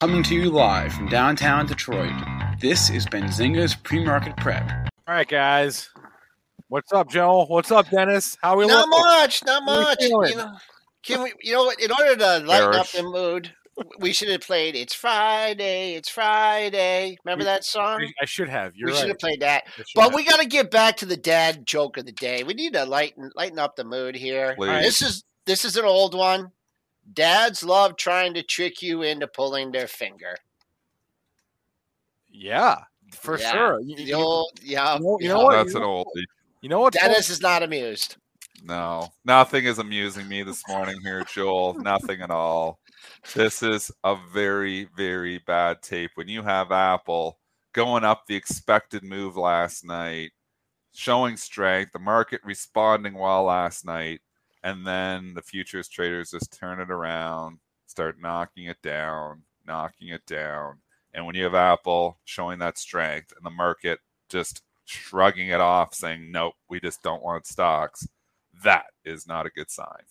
Coming to you live from downtown Detroit, this is Benzinga's Pre-Market Prep. All right, guys. What's up, Joe? What's up, Dennis? How we looking? Not looking? much, not much. You know, can we? You know what? In order to lighten up the mood, we should have played "It's Friday, It's Friday." Remember that song? I should have. You're we should have played that. But have. we got to get back to the dad joke of the day. We need to lighten lighten up the mood here. Please. This is this is an old one. Dads love trying to trick you into pulling their finger. Yeah, for Yeah. sure. You, The old, yeah. you know, you yeah. know what? That's you an know, oldie. you know what? Dennis is not amused. No, nothing is amusing me this morning here, Joel. Nothing at all. This is a very, very bad tape. When you have Apple going up the expected move last night, showing strength, the market responding well last night, and then the futures traders just turn it around, start knocking it down, knocking it down. And when you have Apple showing that strength and the market just shrugging it off, saying, nope, we just don't want stocks, that is not a good sign.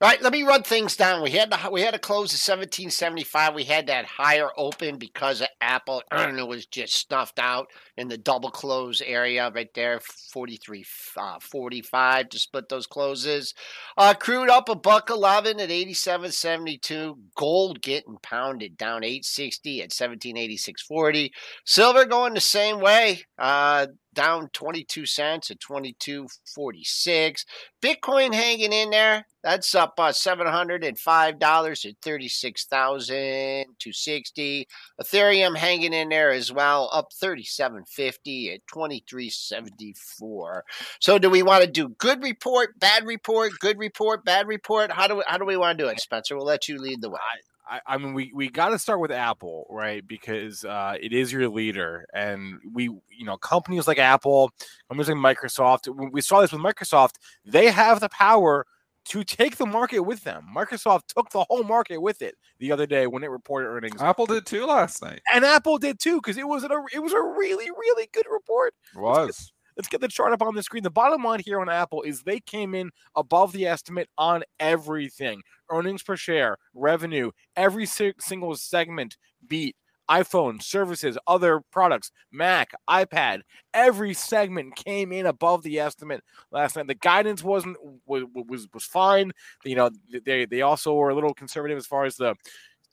Right, let me run things down. We had to we had to close seventy five. We had that higher open because of Apple. And it was just snuffed out in the double close area right there, 43 uh, 45 to split those closes. Uh, crude up a buck eleven at eighty seven seventy two. Gold getting pounded down eight sixty at seventeen eighty six forty. Silver going the same way, uh, down twenty two cents at twenty two forty six. Bitcoin hanging in there. That's up uh, seven hundred and five dollars at thirty six thousand two sixty. Ethereum hanging in there as well, up thirty seven fifty at twenty three seventy four. So, do we want to do good report, bad report, good report, bad report? How do we, how do we want to do it, Spencer? We'll let you lead the way. I, I mean, we, we got to start with Apple, right? Because uh, it is your leader, and we, you know, companies like Apple, companies like Microsoft. We we saw this with Microsoft. They have the power to take the market with them. Microsoft took the whole market with it the other day when it reported earnings, Apple did too last night. and Apple did too because it was a it was a really really good report. It was. Let's get the chart up on the screen. The bottom line here on Apple is they came in above the estimate on everything earnings per share, revenue, every single segment beat. iPhone, services, other products, Mac, iPad, every segment came in above the estimate last night. The guidance wasn't was was, was fine. You know, they they also were a little conservative as far as the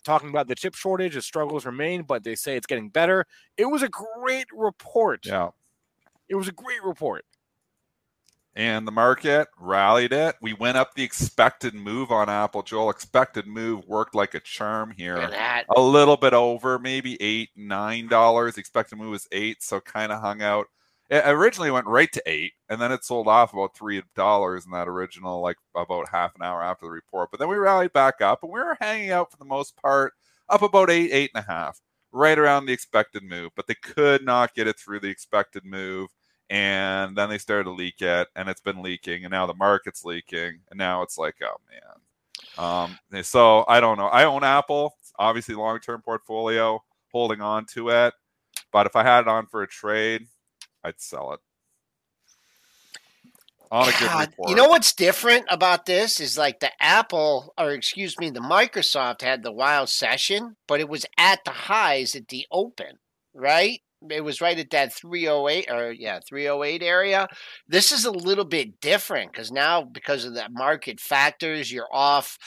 talking about the chip shortage. The struggles remain, but they say it's getting better. It was a great report. Yeah. It was a great report. And the market rallied it. We went up the expected move on Apple. Joel, expected move worked like a charm here. Look at that. a little bit over, maybe eight, nine dollars. Expected move was eight, so kind of hung out. It originally went right to eight, and then it sold off about three dollars in that original, like about half an hour after the report. But then we rallied back up, and we were hanging out for the most part up about eight, eight and a half, right around the expected move. But they could not get it through the expected move, and then they started to leak it, and it's been leaking, and now the market's leaking, and now it's like, oh man. Um, so I don't know. I own Apple, It's obviously long term portfolio, holding on to it. But if I had it on for a trade, I'd sell it. On a good God, you know what's different about this is like the Apple, or excuse me, the Microsoft had the wild session, but it was at the highs at the open, right? It was right at that 308 or yeah, 308 area. This is a little bit different because now because of the market factors, you're off.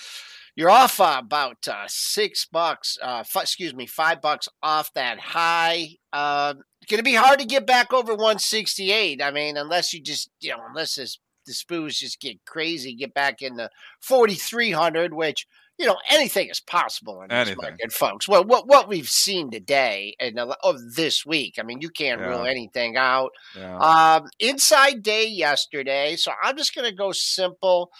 You're off uh, about uh, six bucks. Uh, f- excuse me, five bucks off that high. Uh, to be hard to get back over 168. I mean, unless you just, you know, unless this, the spoos just get crazy, get back into 4,300, which, you know, anything is possible in this Anything. market, folks. Well, what, what we've seen today and of this week, I mean, you can't rule anything out. Yeah. Um, inside day yesterday. So I'm just going to go simple.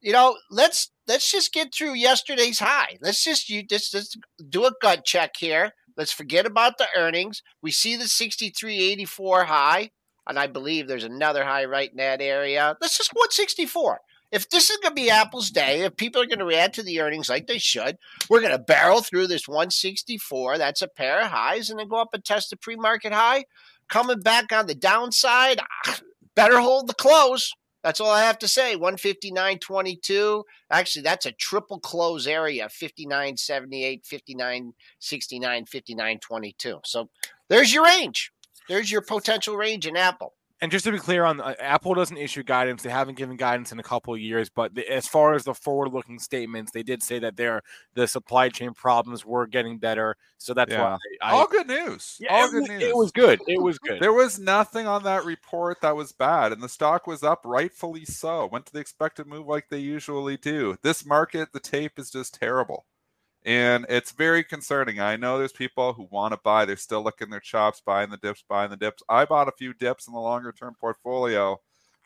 you know, let's let's just get through yesterday's high. Let's just you just, just do a gut check here. Let's forget about the earnings. We see the 63.84 high, and I believe there's another high right in that area. Let's just go at 64. If this is going to be Apple's day, if people are going to react to the earnings like they should, we're going to barrel through this 164. That's a pair of highs, and then go up and test the pre-market high. Coming back on the downside, ah, better hold the close. That's all I have to say. 159.22. Actually, that's a triple close area 59.78, 59.69, 59.22. So there's your range. There's your potential range in Apple. And just to be clear, on uh, Apple doesn't issue guidance. They haven't given guidance in a couple of years. But the, as far as the forward-looking statements, they did say that their the supply chain problems were getting better. So that's Yeah. why I, All good news. Yeah, All it, good was, news. it was good. It was good. There was nothing on that report that was bad, and the stock was up, rightfully so. Went to the expected move like they usually do. This market, the tape is just terrible. And it's very concerning. I know there's people who want to buy, they're still licking their chops, buying the dips, buying the dips. I bought a few dips in the longer term portfolio,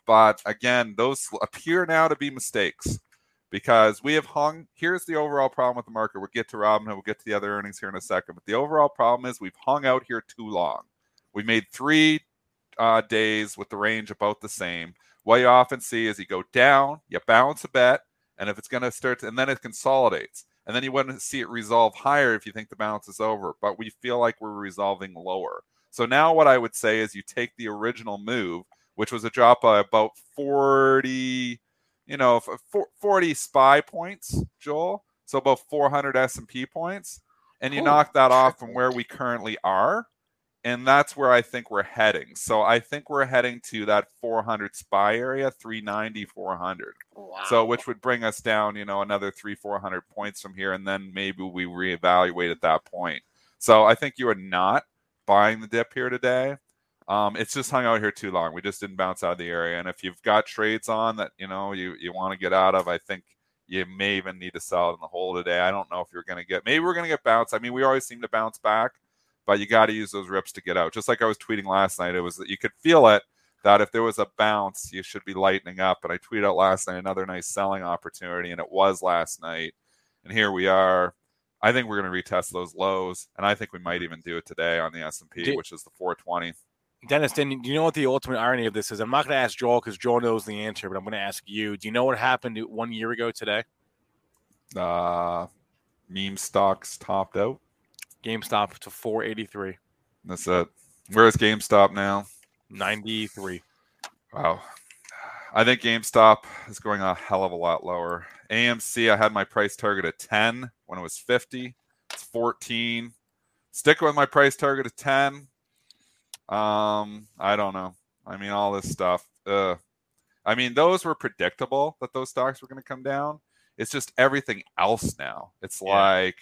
but again, those appear now to be mistakes because we have hung. Here's the overall problem with the market. We'll get to Robinhood, we'll get to the other earnings here in a second, but the overall problem is we've hung out here too long. We made three uh, days with the range about the same. What you often see is you go down, you bounce a bet, and if it's going to start, and then it consolidates, and then you want to see it resolve higher if you think the balance is over. But we feel like we're resolving lower. So now what I would say is you take the original move, which was a drop by about 40, you know, 40 spy points, Joel. So about 400 S&P points, and you knock that off from where we currently are and that's where I think we're heading. So I think we're heading to that 400 spy area, 390, 400. Wow. So which would bring us down, you know, another three, 400 points from here, and then maybe we reevaluate at that point. So I think you are not buying the dip here today. Um, it's just hung out here too long. We just didn't bounce out of the area. And if you've got trades on that, you know, you you want to get out of, I think you may even need to sell it in the hole today. I don't know if you're going to get. Maybe we're going to get bounced. I mean, we always seem to bounce back but you got to use those rips to get out. Just like I was tweeting last night, it was that you could feel it that if there was a bounce, you should be lightening up. And I tweeted out last night another nice selling opportunity, and it was last night. And here we are. I think we're going to retest those lows, and I think we might even do it today on the S and P, which is the 420. Dennis, then do you know what the ultimate irony of this is? I'm not going to ask Joel because Joel knows the answer, but I'm going to ask you. Do you know what happened one year ago today? Uh, meme stocks topped out. GameStop to 483, That's it. Where's GameStop now? 93. Wow. I think GameStop is going a hell of a lot lower. AMC, I had my price target at 10 when it was 50. It's 14. Stick with my price target at 10. Um, I don't know. I mean, all this stuff. Uh, I mean, those were predictable that those stocks were going to come down. It's just everything else now. It's Yeah. like,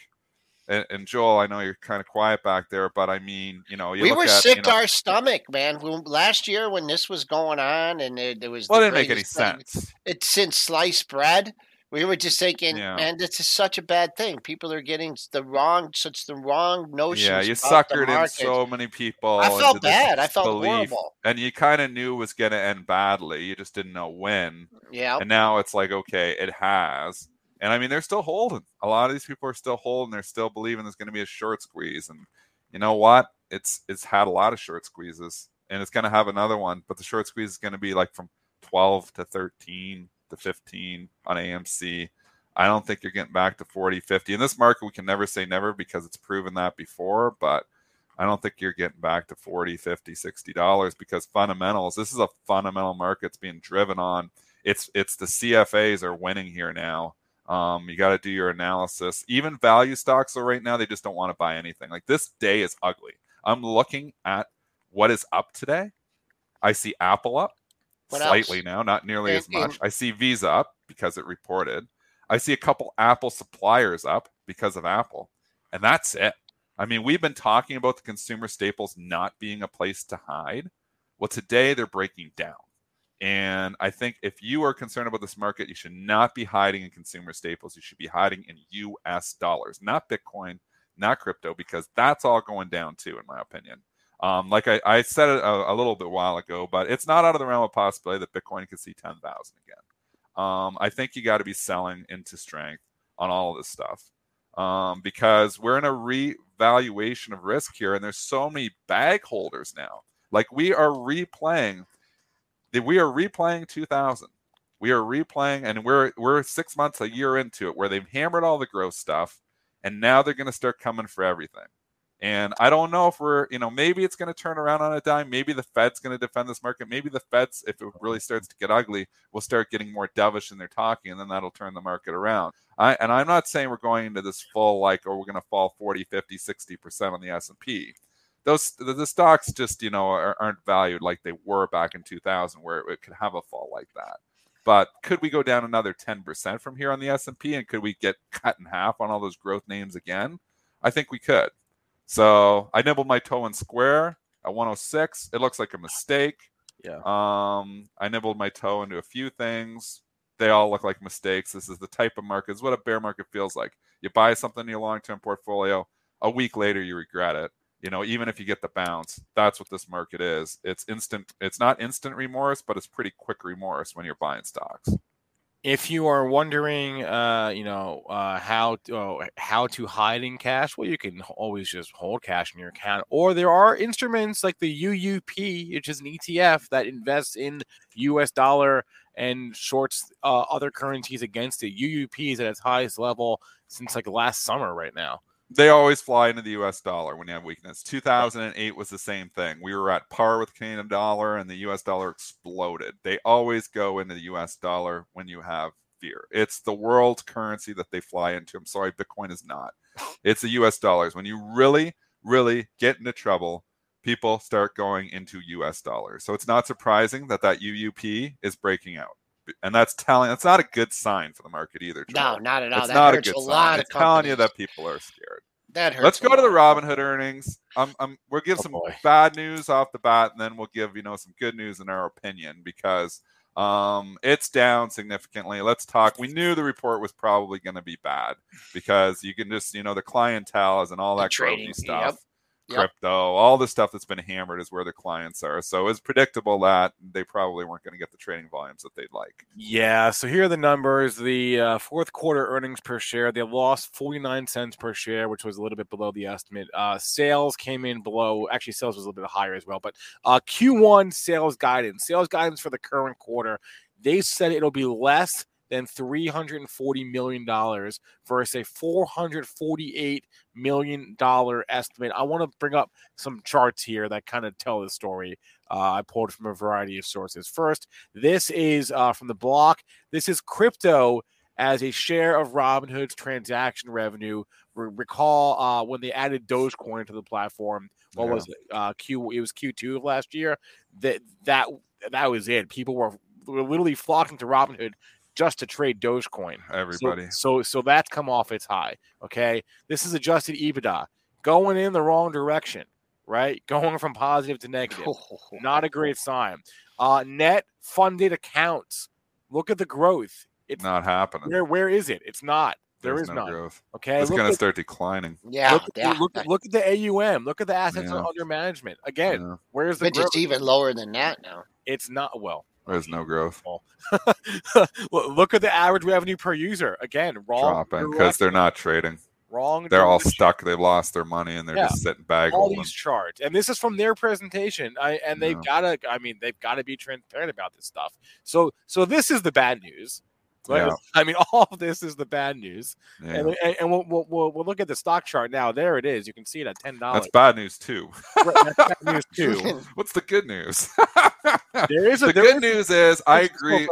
and, and Joel, I know you're kind of quiet back there, but I mean, you know, you we look were at, sick you know, our stomach, man. When, last year when this was going on and there, there was well, the it didn't make any thing- sense. It's since sliced bread. We were just thinking, Yeah. man, this is such a bad thing. People are getting the wrong, such the wrong notions. Yeah, you suckered in so many people. I felt bad. I felt belief, horrible. and you kind of knew it was going to end badly. You just didn't know when. Yeah, And now it's like, okay, it has. And I mean, they're still holding. A lot of these people are still holding. They're still believing there's going to be a short squeeze. And you know what? It's it's had a lot of short squeezes, and it's going to have another one. But the short squeeze is going to be like from 12 to 13 to 15 on AMC. I don't think you're getting back to 40, 50. In this market, we can never say never because it's proven that before, but I don't think you're getting back to 40, 50, 60 dollars because fundamentals, this is a fundamental market it's being driven on. It's it's the CFAs are winning here now. Um, you got to do your analysis. Even value stocks are right now, they just don't want to buy anything. Like this day is ugly. I'm looking at what is up today. I see Apple up What slightly else? now, not nearly And- as much. and- I see Visa up because it reported. I see a couple Apple suppliers up because of Apple, and that's it. I mean, we've been talking about the consumer staples not being a place to hide. Well, today they're breaking down. And I think if you are concerned about this market, you should not be hiding in consumer staples. You should be hiding in US dollars, not Bitcoin, not crypto, because that's all going down too, in my opinion. Um, like I, I said a, a little bit while ago, but it's not out of the realm of possibility that Bitcoin could see 10,000 again. Um, I think you got to be selling into strength on all of this stuff um, because we're in a revaluation of risk here, and there's so many bag holders now. Like we are replaying, we are replaying 2000. We are replaying, and we're we're six months, a year into it, where they've hammered all the growth stuff, and now they're going to start coming for everything. And I don't know if we're, you know, maybe it's going to turn around on a dime. Maybe the Fed's going to defend this market. Maybe the Fed's, if it really starts to get ugly, will start getting more dovish in their talking, and then that'll turn the market around. I, and I'm not saying we're going into this full like, or we're going to fall 40, 50, 60 percent on the S&P. Those the, the, stocks just, you know, are, aren't valued like they were back in 2000, where it could have a fall like that. But could we go down another 10% from here on the S&P, and could we get cut in half on all those growth names again? I think we could. So I nibbled my toe in square at 106. It looks like a mistake. Yeah. Um, I nibbled my toe into a few things. They all look like mistakes. This is the type of market. Is what a bear market feels like. You buy something in your long-term portfolio. A week later, you regret it. You know, even if you get the bounce, that's what this market is. It's instant. It's not instant remorse, but it's pretty quick remorse when you're buying stocks if you are wondering, uh, you know, uh, how to, oh, how to hide in cash, well, you can always just hold cash in your account, or there are instruments like the UUP, which is an ETF that invests in U.S. dollar and shorts uh, other currencies against it. UUP is at its highest level since like last summer, right now they always fly into the US dollar when you have weakness. 2008 was the same thing. We were at par with Canadian dollar and the US dollar exploded. They always go into the US dollar when you have fear. It's the world currency that they fly into. I'm sorry, Bitcoin is not. It's the US dollars. When you really, really get into trouble, people start going into US dollars. So it's not surprising that that UUP is breaking out and that's telling that's not a good sign for the market either. No, not at all. It's that not a good a sign. It's telling you that people are scared. That hurts. Let's go to the Robinhood earnings. I'm, I'm, we'll give oh, some boy. bad news off the bat, and then we'll give you know some good news in our opinion because um, it's down significantly. Let's talk. We knew the report was probably going to be bad because you can just you know the clientele is and all that trading, stuff yep. Yep. crypto, all the stuff that's been hammered is where the clients are. So it's predictable that they probably weren't going to get the trading volumes that they'd like. Yeah, so here are the numbers. The uh, fourth quarter earnings per share, they lost 49 cents per share, which was a little bit below the estimate. Uh, sales came in below, actually, sales was a little bit higher as well. But uh, Q1 sales guidance, sales guidance for the current quarter, they said it'll be less than $340 million versus a $448 million estimate. I want to bring up some charts here that kind of tell the story. Uh, I pulled from a variety of sources. First, this is uh, from the block. This is crypto as a share of Robinhood's transaction revenue. Re- recall uh, when they added Dogecoin to the platform. What Yeah. was it? Uh, Q. It was Q2 of last year. That that that was it. People were, were literally flocking to Robinhood just to trade Dogecoin. Everybody. So, so that's come off its high. Okay. This is adjusted EBITDA going in the wrong direction, right? Going from positive to negative. Not a great sign. Uh, net funded accounts. Look at the growth. It's not happening. where where is it? It's not. There There's is no none. growth. Okay. It's going to start declining. Yeah, look, at the- yeah. look, look at the AUM. Look at the assets Yeah. under management. Again, Yeah. where's the But growth? it's even lower than that now. It's not well. There's no growth. Look at the average revenue per user. Again, wrong. Dropping because they're not trading. wrong. They're all stuck. They've lost their money and they're Yeah. just sitting back. all these charts, and this is from their presentation. I and they've Yeah. got to. I mean, they've got to be transparent about this stuff. So, so this is the bad news. Right? Yeah. I mean, all of this is the bad news, Yeah. and, and, and we'll, we'll, we'll, we'll look at the stock chart now. There it is. You can see it at ten dollars. That's bad news too. That's bad news too. What's the good news? There is a the there good is- news is I agree.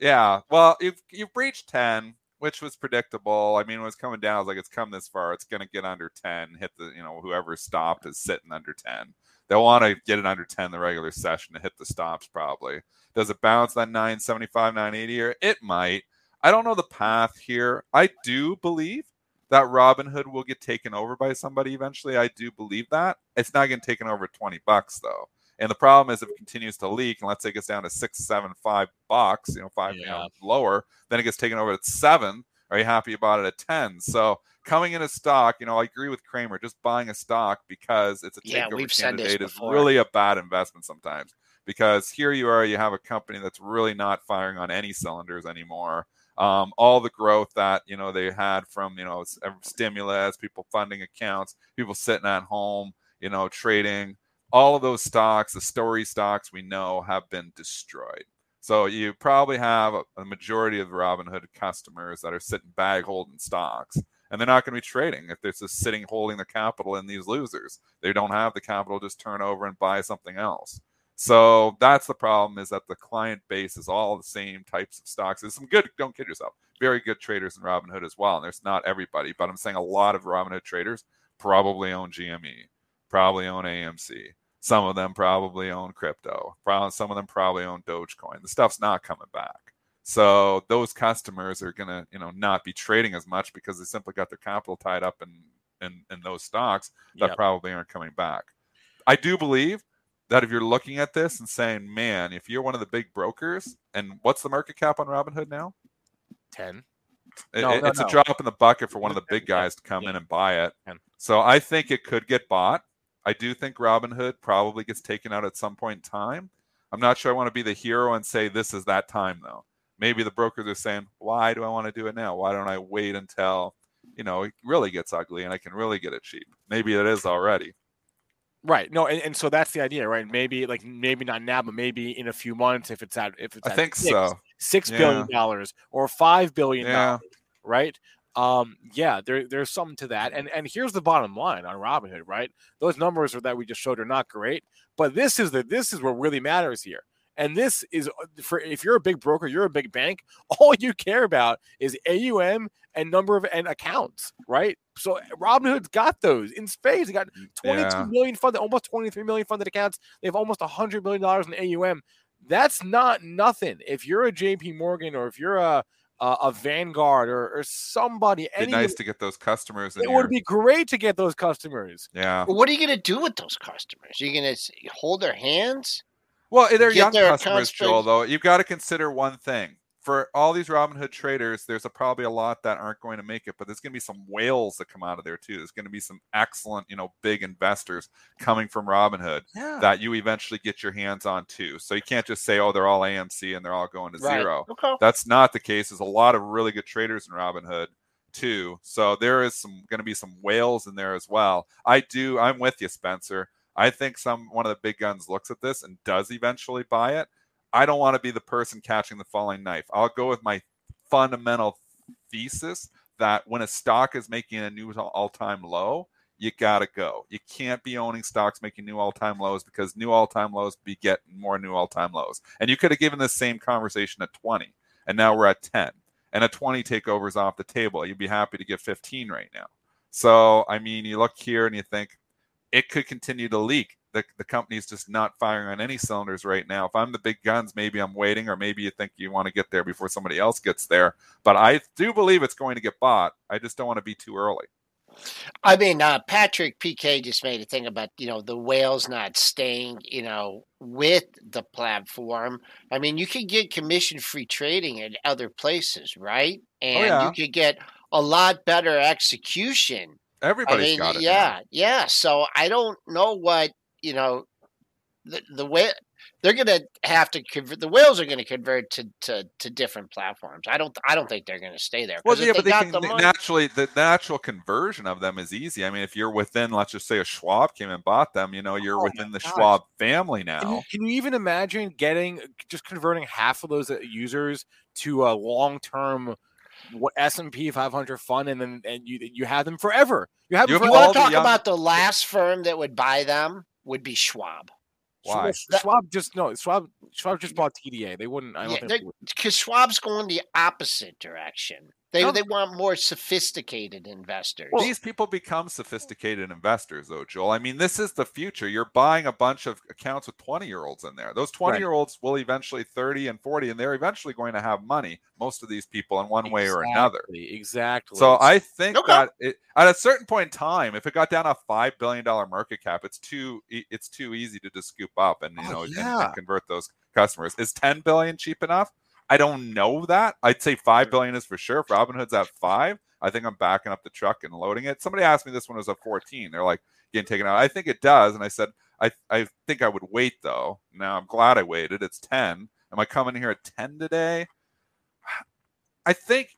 Yeah. Well, you've you've breached ten, which was predictable. I mean, it was coming down, I was like, it's come this far. It's going to get under ten. Hit the you know whoever stopped is sitting under ten. They'll want to get it under ten the regular session to hit the stops. Probably does it bounce that nine seventy five nine eighty or it might. I don't know the path here. I do believe that Robinhood will get taken over by somebody eventually. I do believe that. It's not getting taken over at 20 bucks though. And the problem is if it continues to leak, and let's say it gets down to six, seven, five bucks, you know, five you know, lower, then it gets taken over at seven. Are you happy about it at 10? So coming in a stock, you know, I agree with Cramer, just buying a stock because it's a Yeah, takeover we've candidate is really a bad investment sometimes because here you are, you have a company that's really not firing on any cylinders anymore. Um, all the growth that you know they had from you know stimulus, people funding accounts, people sitting at home, you know, trading, all of those stocks, the story stocks we know have been destroyed. So you probably have a, a majority of Robinhood customers that are sitting bag holding stocks, and they're not going to be trading if they're just sitting holding the capital in these losers. They don't have the capital, just turn over and buy something else. So that's the problem is that the client base is all the same types of stocks. There's some good, don't kid yourself, very good traders in Robinhood as well. And there's not everybody, but I'm saying a lot of Robinhood traders probably own GME, probably own AMC. Some of them probably own crypto. Some of them probably own Dogecoin. The stuff's not coming back. So those customers are gonna, you know, not be trading as much because they simply got their capital tied up in in, in those stocks that yep. probably aren't coming back. I do believe that if you're looking at this and saying, man, if you're one of the big brokers, and what's the market cap on Robinhood now? 10. It, no, no. it's no. a drop in the bucket for one of the big guys to come yeah. in and buy it. 10. So I think it could get bought. I do think Robinhood probably gets taken out at some point in time. I'm not sure I want to be the hero and say this is that time though. Maybe the brokers are saying, why do I want to do it now? Why don't I wait until you know it really gets ugly and I can really get it cheap? Maybe it is already. Right. No, and, and so that's the idea, right? Maybe like maybe not now, but maybe in a few months if it's at if it's I think six, so. Six yeah. billion dollars or five billion dollars, yeah. right? Um, yeah, there, there's something to that. And and here's the bottom line on Robinhood, right? Those numbers are, that we just showed are not great, but this is the this is what really matters here. And this is uh, for if you're a big broker, you're a big bank, all you care about is AUM and number of and accounts, right? So Robinhood's got those in space. They got 22 yeah. million funded, almost 23 million funded accounts. They have almost 100 million dollars in AUM. That's not nothing. If you're a JP Morgan or if you're a uh, a Vanguard or, or somebody. It'd be nice to get those customers. it would be great to get those customers. Yeah. what are you going to do with those customers? Are you going to hold their hands? Well, they're young customers, Joel. Though you've got to consider one thing: for all these Robinhood traders, there's a, probably a lot that aren't going to make it, but there's going to be some whales that come out of there too. There's going to be some excellent, you know, big investors coming from Robinhood yeah. that you eventually get your hands on too. So you can't just say, oh, they're all AMC and they're all going to right. zero. Okay. That's not the case. There's a lot of really good traders in Robinhood too. So there is some going to be some whales in there as well. I do. I'm with you, Spencer. I think some one of the big guns looks at this and does eventually buy it. I don't want to be the person catching the falling knife. I'll go with my fundamental thesis that when a stock is making a new all-time low, you gotta go. You can't be owning stocks making new all-time lows because new all-time lows beget more new all-time lows. And you could have given the same conversation at 20, and now we're at 10. And a 20 takeover is off the table. You'd be happy to get 15 right now. So I mean, you look here and you think, it could continue to leak. The, the company's just not firing on any cylinders right now. If I'm the big guns, maybe I'm waiting, or maybe you think you want to get there before somebody else gets there. But I do believe it's going to get bought. I just don't want to be too early. I mean, uh, Patrick PK just made a thing about you know the whales not staying, you know, with the platform. I mean, you could get commission free trading at other places, right? Oh, and oh, yeah. you could get a lot better execution Everybody's I mean, got it. Yeah, now. yeah. So I don't know what you know. The the way they're going to have to convert. The whales are going to convert to, to to different platforms. I don't. I don't think they're going to stay there. Well, yeah, but they can, the naturally the natural conversion of them is easy. I mean, if you're within, let's just say, a Schwab came and bought them, you know, you're oh within the gosh. Schwab family now. Can you, can you, even imagine getting just converting half of those uh, users to a long term what S and P 500 fund, and then and you you have them forever. You have. You, you want to talk young... about the last firm that would buy them? Would be Schwab. Why? Schwab just no. Schwab Schwab just bought TDA. They wouldn't. I don't yeah, because Schwab's going the opposite direction. They no. they want more sophisticated investors. Well, these people become sophisticated investors, though, Joel. I mean, this is the future. You're buying a bunch of accounts with 20 year olds in there. Those 20 year olds will eventually 30 and 40, and they're eventually going to have money. Most of these people, in one exactly, way or another. Exactly. So I think okay. that it, at a certain point in time, if it got down to five billion dollar market cap, it's too it's too easy to just scoop up and you oh, know yeah. and, and convert those customers. Is 10 billion cheap enough? I don't know that. I'd say five billion is for sure. If Robinhood's at five, I think I'm backing up the truck and loading it. Somebody asked me this one was at 14. They're like getting taken out. I think it does. And I said, I I think I would wait though. Now I'm glad I waited. It's 10. Am I coming here at 10 today? I think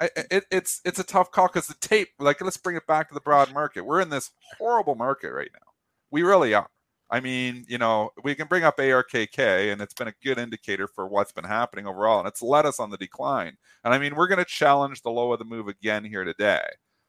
I, it, it's it's a tough call because the tape. Like, let's bring it back to the broad market. We're in this horrible market right now. We really are. I mean, you know, we can bring up ARKK, and it's been a good indicator for what's been happening overall, and it's led us on the decline. And I mean, we're going to challenge the low of the move again here today.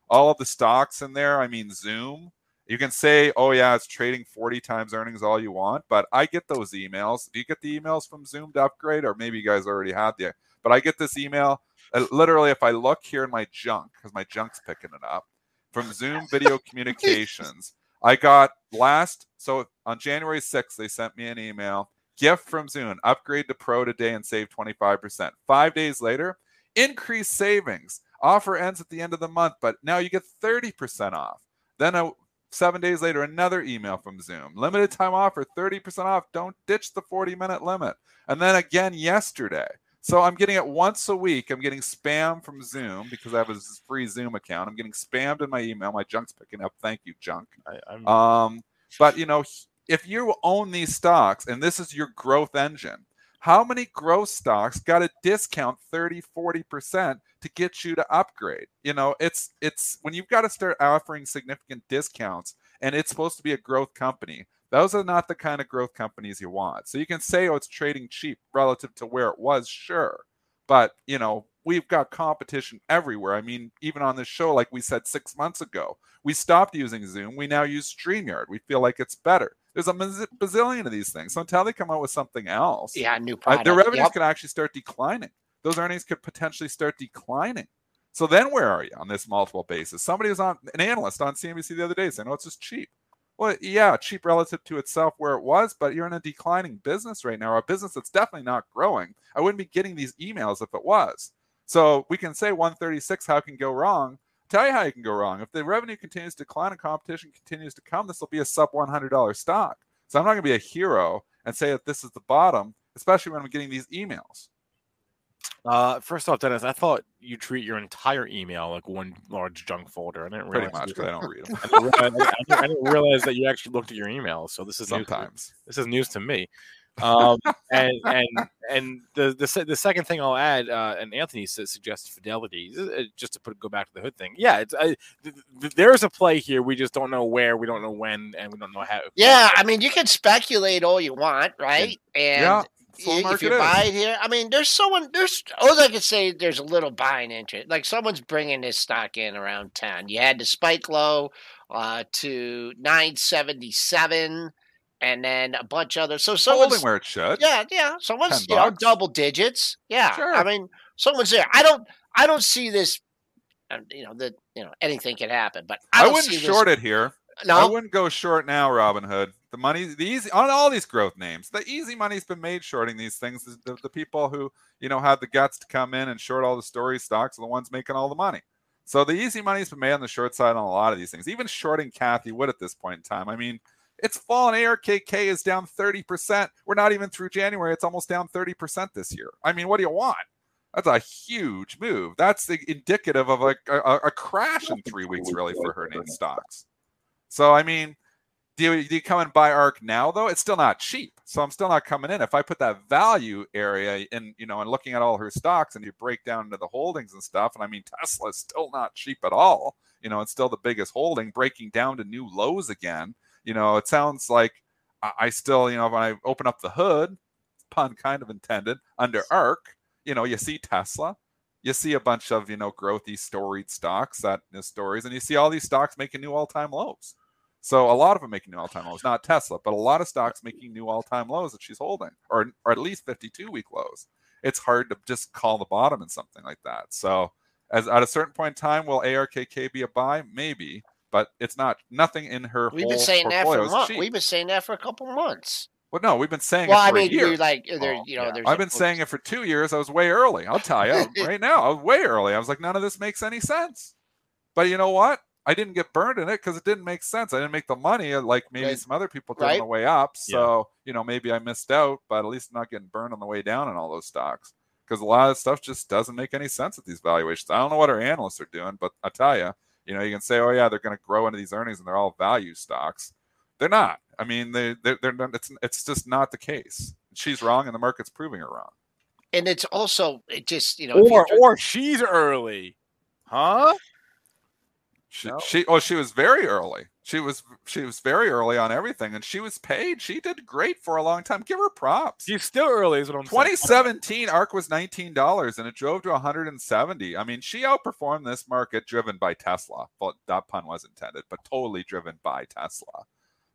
All of the stocks in there. I mean, Zoom. You can say, oh, yeah, it's trading 40 times earnings all you want, but I get those emails. Do you get the emails from Zoom to upgrade? Or maybe you guys already had the, but I get this email uh, literally, if I look here in my junk, because my junk's picking it up from Zoom Video Communications, I got last. So on January 6th, they sent me an email gift from Zoom upgrade to Pro today and save 25%. Five days later, increased savings. Offer ends at the end of the month, but now you get 30% off. Then a, seven days later, another email from Zoom. Limited time offer, 30% off. Don't ditch the 40 minute limit. And then again yesterday, so I'm getting it once a week. I'm getting spam from Zoom because I have a free Zoom account. I'm getting spammed in my email. My junk's picking up. Thank you, junk. I, um, but you know, if you own these stocks and this is your growth engine, how many growth stocks got a discount 30 40% to get you to upgrade you know it's it's when you've got to start offering significant discounts and it's supposed to be a growth company those are not the kind of growth companies you want. So you can say, oh, it's trading cheap relative to where it was, sure. But, you know, we've got competition everywhere. I mean, even on this show, like we said six months ago, we stopped using Zoom. We now use StreamYard. We feel like it's better. There's a bazillion of these things. So until they come out with something else, yeah, new product. Uh, their revenues yep. could actually start declining. Those earnings could potentially start declining. So then where are you on this multiple basis? Somebody was on an analyst on CNBC the other day saying, "Oh, it's just cheap." Well, yeah, cheap relative to itself where it was, but you're in a declining business right now, a business that's definitely not growing. I wouldn't be getting these emails if it was. So we can say 136, how can go wrong? tell you how you can go wrong. If the revenue continues to decline and competition continues to come, this will be a sub $100 stock. So I'm not going to be a hero and say that this is the bottom, especially when I'm getting these emails. Uh, first off, Dennis, I thought you treat your entire email like one large junk folder. I didn't realize pretty much because I don't read them. I didn't, realize, I, didn't, I didn't, realize, that you actually looked at your emails. So this is sometimes news, this is news to me. Um, and and and the the the second thing I'll add, uh, and Anthony suggested fidelity, uh, just to put go back to the hood thing. Yeah, it's th- th- there's a play here. We just don't know where, we don't know when, and we don't know how. Yeah, I mean, you can speculate all you want, right? And yeah if you buy it here, I mean, there's someone. There's all I could say. There's a little buying interest. Like someone's bringing this stock in around ten. You had the spike low uh, to nine seventy seven, and then a bunch of other. So someone's holding where it should. Yeah, yeah. Someone's you know double digits. Yeah, sure. I mean, someone's there. I don't. I don't see this. Uh, you know that you know anything can happen, but I, I wouldn't short this. it here. No, I wouldn't go short now, Robinhood. The money, the easy on all these growth names, the easy money's been made shorting these things. The, the people who you know had the guts to come in and short all the story stocks are the ones making all the money. So the easy money's been made on the short side on a lot of these things. Even shorting Cathie Wood at this point in time. I mean, it's fallen. ARKK is down 30%. We're not even through January. It's almost down 30% this year. I mean, what do you want? That's a huge move. That's indicative of a, a, a crash in three weeks, really, for her name stocks. So, I mean, do you, do you come and buy ARKK now though? It's still not cheap, so I'm still not coming in. If I put that value area in, you know, and looking at all her stocks, and you break down into the holdings and stuff, and I mean Tesla is still not cheap at all. You know, it's still the biggest holding, breaking down to new lows again. You know, it sounds like I still, you know, when I open up the hood, pun kind of intended, under ARKK you know, you see Tesla, you see a bunch of you know growthy storied stocks that you know, stories, and you see all these stocks making new all-time lows. So a lot of them making new all-time lows, not Tesla, but a lot of stocks making new all-time lows that she's holding, or or at least 52-week lows. It's hard to just call the bottom in something like that. So as at a certain point in time, will ARKK be a buy? Maybe, but it's not. Nothing in her. We've been saying that for months. We've been saying that for a couple months. Well, no, we've been saying well, it for I mean, a year. like, there, oh, you know, yeah. I've been saying it for two years. I was way early. I'll tell you right now. I was way early. I was like, none of this makes any sense. But you know what? I didn't get burned in it because it didn't make sense. I didn't make the money uh, like maybe right. some other people did right. on the way up. So, yeah. you know, maybe I missed out, but at least I'm not getting burned on the way down in all those stocks. Because a lot of stuff just doesn't make any sense at these valuations. I don't know what our analysts are doing, but I tell you, you know, you can say, oh, yeah, they're going to grow into these earnings and they're all value stocks. They're not. I mean, they they're, they're not, it's it's just not the case. She's wrong, and the market's proving her wrong. And it's also it just you know if Or you- or she's early, huh? She, No. she oh she was very early. She was she was very early on everything, and she was paid. She did great for a long time. Give her props. She's still early, is what I'm saying. 2017 ARKK was $19 and it drove to 170. I mean, she outperformed this market driven by Tesla. Well, that pun was intended, but totally driven by Tesla.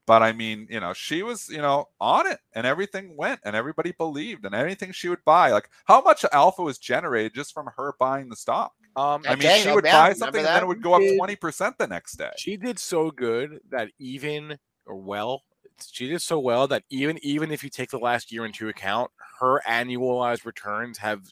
But I mean, you know, she was, you know, on it and everything went and everybody believed and anything she would buy. Like how much alpha was generated just from her buying the stock? Um, I mean, Okay, she would buy something and then it would go up 20% the next day. she did so good that even or well, she did so well that even even if you take the last year into account, her annualized returns have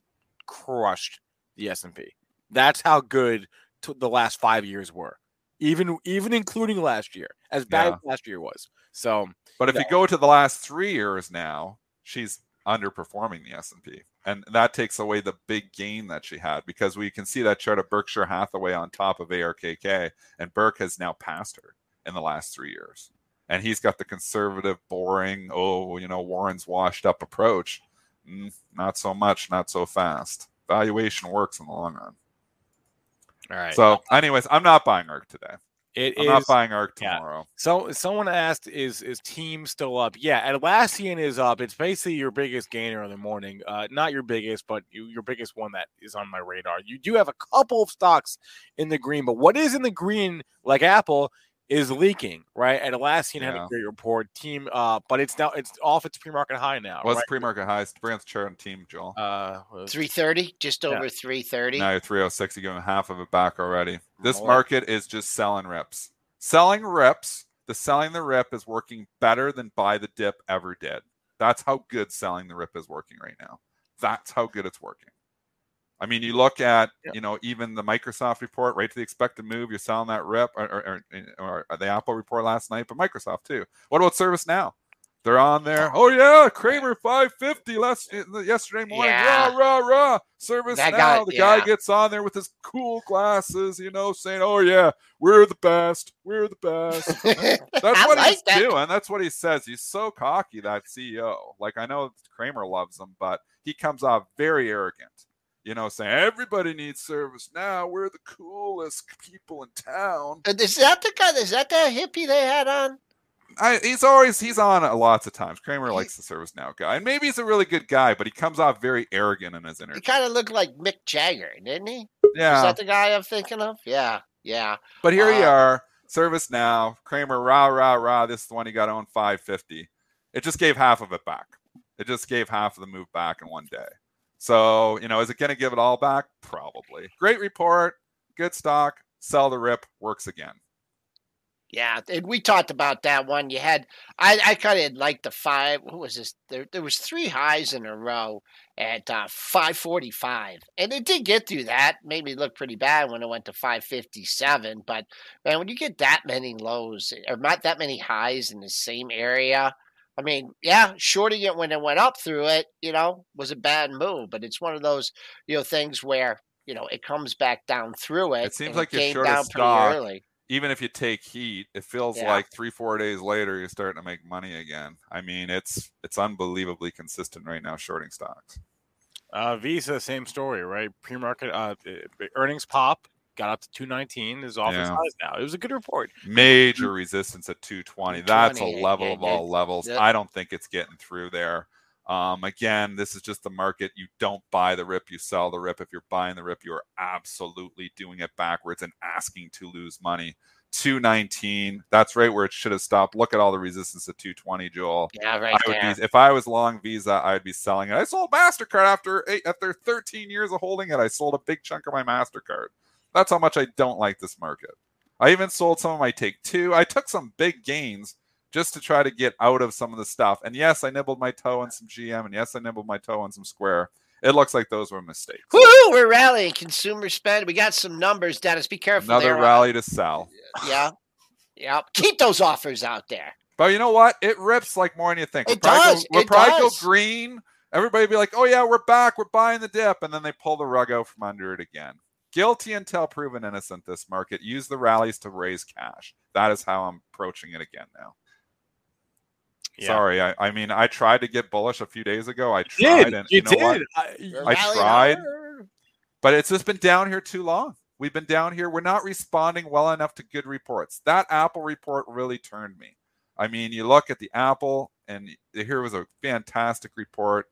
crushed the S and P. That's how good t- the last five years were, even even including last year, as bad Yeah. as last year was. So But if you go to the last three years now, she's underperforming the S&P. And that takes away the big gain that she had because we can see that chart of Berkshire Hathaway on top of ARKK and Burke has now passed her in the last 3 years. And he's got the conservative, boring, oh, you know, Warren's washed up approach. Mm, not so much, not so fast. Valuation works in the long run. all right, So, anyways, I'm not buying ARKK today. It I'm is. not buying ARKK yeah. tomorrow. So someone asked, "Is is team still up?" Yeah, Atlassian is up. It's basically your biggest gainer in the morning. Uh, not your biggest, but you, your biggest one that is on my radar. You do have a couple of stocks in the green, but what is in the green, like Apple, is leaking. Right? And had Yeah. Had a great report. Team, uh, but it's now it's off its pre-market high now. What's right? pre-market high? Bring up the chart on team, Joel. uh, 330, just Yeah. over 330. Now you're 306. You're giving half of it back already. This Well, market is just selling rips. Selling rips. The selling the rip is working better than buy the dip ever did. That's how good selling the rip is working right now. That's how good it's working. I mean, you look at Yeah. you know even the Microsoft report, right to the expected move. You're selling that rip, or, or, or, or uh, the Apple report last night, but Microsoft too. What about ServiceNow? They're on there. Oh yeah, Cramer 550 last yesterday morning. Yeah. Rah rah rah. Service That now. guy- the guy gets on there with his cool glasses, you know, saying, "Oh yeah, we're the best. We're the best." That's what like he's that. doing. That's what he says. He's so cocky that CEO. Like I know Cramer loves him, but he comes off very arrogant. You know, saying everybody needs ServiceNow. We're the coolest people in town. And is that the guy? Is that the hippie they had on? I, he's always he's on lots of times. Cramer likes the ServiceNow guy, and maybe he's a really good guy, but he comes off very arrogant in his interview. He kind of looked like Mick Jagger, didn't he? Yeah, Is that the guy I'm thinking of? Yeah, yeah. but here you Uh, are, service now. Cramer, rah rah rah. This is the one he got on five fifty. It just gave half of it back. It just gave half of the move back in one day. So you know, is it going to give it all back? Probably. Great report, good stock. Sell the rip works again. Yeah, and we talked about that one. You had, I, I kind of liked the five. What was this? There, there was three highs in a row at uh, five forty five, and it did get through that. Made me look pretty bad when it went to five fifty seven. But man, when you get that many lows or not that many highs in the same area, I mean, yeah, shorting it when it went up through it, you know, was a bad move. But it's one of those, you know, things where you know it comes back down through it. It seems and like you're came short of down pretty stock. early. even if you take heat, it feels Yeah. like three, four days later you're starting to make money again. I mean, it's it's unbelievably consistent right now, shorting stocks. Uh, Visa, same story, right? Pre-market uh, uh, earnings pop got up to 219. Is off its Yeah. highs now. It was a good report. Major resistance at 220. That's a level yeah, of yeah, all levels. yeah. I don't think it's getting through there. Um, again, this is just the market. You don't buy the rip, you sell the rip. If you're buying the rip, you are absolutely doing it backwards and asking to lose money. 219. That's right where it should have stopped. Look at all the resistance at 220, Joel. Yeah, right I would there. be if I was long Visa, I'd be selling it. I sold Mastercard after eight, after 13 years of holding it. I sold a big chunk of my Mastercard. That's how much I don't like this market. I even sold some of my Take Two. I took some big gains just to try to get out of some of the stuff. And yes, I nibbled my toe on some GM, and yes, I nibbled my toe on some Square. It looks like those were mistakes. Woo! We're rallying consumer spend. We got some numbers, Dennis. Be careful. Another there. rally to sell. Yeah, yeah. Keep those offers out there. But you know what? It rips like more than you think. It we'll probably does. Go, we'll It probably does. go green. Everybody be like, "Oh yeah, we're back. We're buying the dip," and then they pull the rug out from under it again. Guilty until proven innocent. This market use the rallies to raise cash. That is how I'm approaching it again now. Yeah. Sorry, I, I mean I tried to get bullish a few days ago. I You tried, did. and you you know what? did. I- I tried. hard. But it's just been down here too long. We've been down here. We're not responding well enough to good reports. That Apple report really turned me. I mean, you look at the Apple, and here was a fantastic report.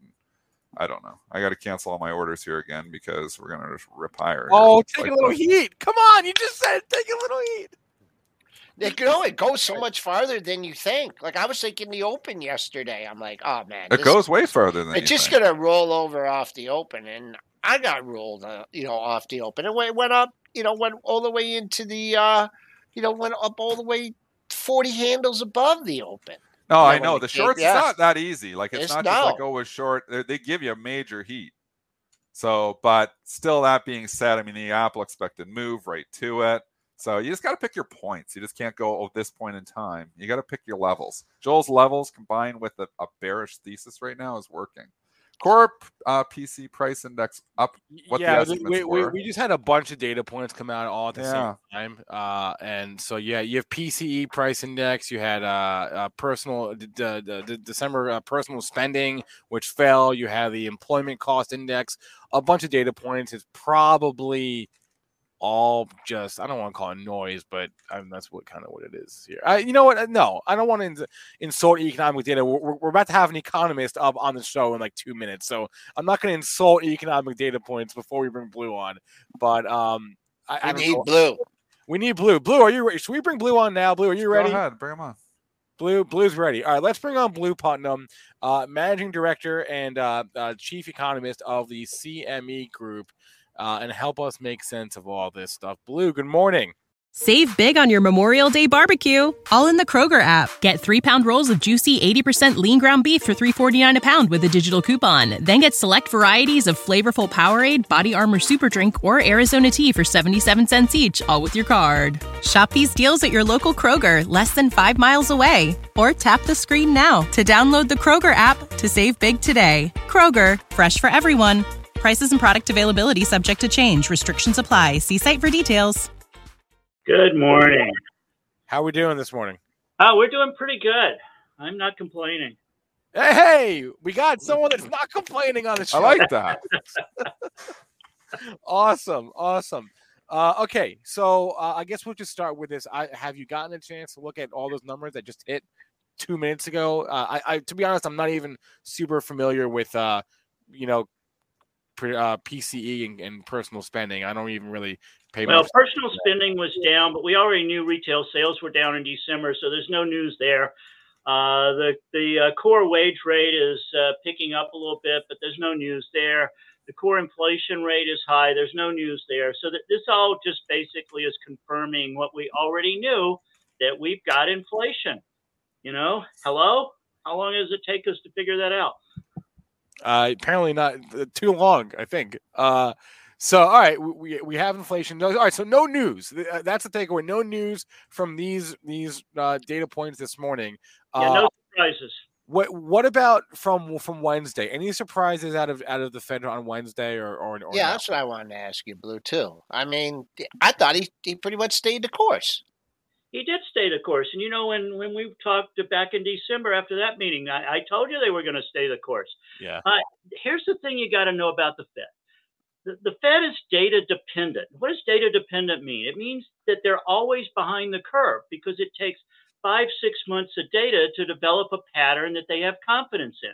I don't know. I got to cancel all my orders here again because we're gonna just rip higher. Oh, take like a little the- heat. Come on. You just said take a little heat. It, you know, it goes so much farther than you think. Like I was thinking the Open yesterday. I'm like, oh man, It goes way further than It's you just think. gonna roll over off the Open, and I got rolled, uh, you know, off the Open. It went, went up, you know, went all the way into the, uh, you know, went up all the way forty handles above the Open. Oh, no, I know the shorts. yeah. It's not that easy. Like it's, It's not just like oh, we're short. They, they give you a major heat. So, but still, that being said, I mean the Apple expected move right to it. So you just got to pick your points. You just can't go oh this point in time. You got to pick your levels. Joel's levels combined with a, a bearish thesis right now is working. Core uh, PCE price index up. What yeah, we, we, we just had a bunch of data points come out all at the Yeah. same time. Uh, and so yeah, you have PCE price index. You had uh, uh personal the, the, the December uh, personal spending, which fell. You have the employment cost index. A bunch of data points. It's probably all just I don't want to call it noise, but I mean, that's what kind of what it is here. I, you know what? No, I don't want to ins- insult economic data. We're, we're- we're about to have an economist up on the show in like two minutes, so I'm not going to insult economic data points before we bring Blue on. But um, I, I I need know. blue. we need Blue. Blue, are you ready? Should we bring Blue on now? Blue, are you ready? Go ahead, bring him on. Blue, Blue's ready. All right, let's bring on Blue Putnam, uh, managing director and uh, uh, chief economist of the CME Group, uh, and help us make sense of all this stuff. Blue, good morning. Save big on your Memorial Day barbecue, all in the Kroger app. Get three pound rolls of juicy 80% lean ground beef for $3.49 a pound with a digital coupon. Then get select varieties of flavorful Powerade, Body Armor Super Drink, or Arizona tea for 77 cents each, all with your card. Shop these deals at your local Kroger, less than five miles away. Or tap the screen now to download the Kroger app to save big today. Kroger, fresh for everyone. Prices and product availability subject to change. Restrictions apply. See site for details. Good morning. How are we doing this morning? Oh, we're doing pretty good. I'm not complaining. Hey, hey, we got someone that's not complaining on the show. I like that. awesome, awesome. Uh, okay, so uh, I guess we'll just start with this. I have you gotten a chance to look at all those numbers that just hit two minutes ago? Uh, I, I, to be honest, I'm not even super familiar with, uh, you know, pre, uh, PCE and, and personal spending. I don't even really pay. Well, much- personal spending was down, but we already knew retail sales were down in December, so there's no news there. Uh, the the uh, core wage rate is uh, picking up a little bit, but there's no news there. The core inflation rate is high. There's no news there. So that this all just basically is confirming what we already knew that we've got inflation. You know, hello. How long does it take us to figure that out? Uh, apparently not uh, too long, I think. Uh, so all right, we, we, we have inflation. No, all right, so no news. Uh, That's the takeaway. No news from these these uh, data points this morning. Yeah, Uh, no surprises. What what about from from Wednesday? Any surprises out of out of the Fed on Wednesday or or, or Yeah, not? that's what I wanted to ask you, Blue, too. I mean, I thought he, he pretty much stayed the course. He did stay the course. And you know, when, when we talked back in December after that meeting, I, I told you they were going to stay the course. yeah. Here's the thing you got to know about the Fed the, the Fed is data dependent. What does data dependent mean? It means that they're always behind the curve because it takes five, six months of data to develop a pattern that they have confidence in.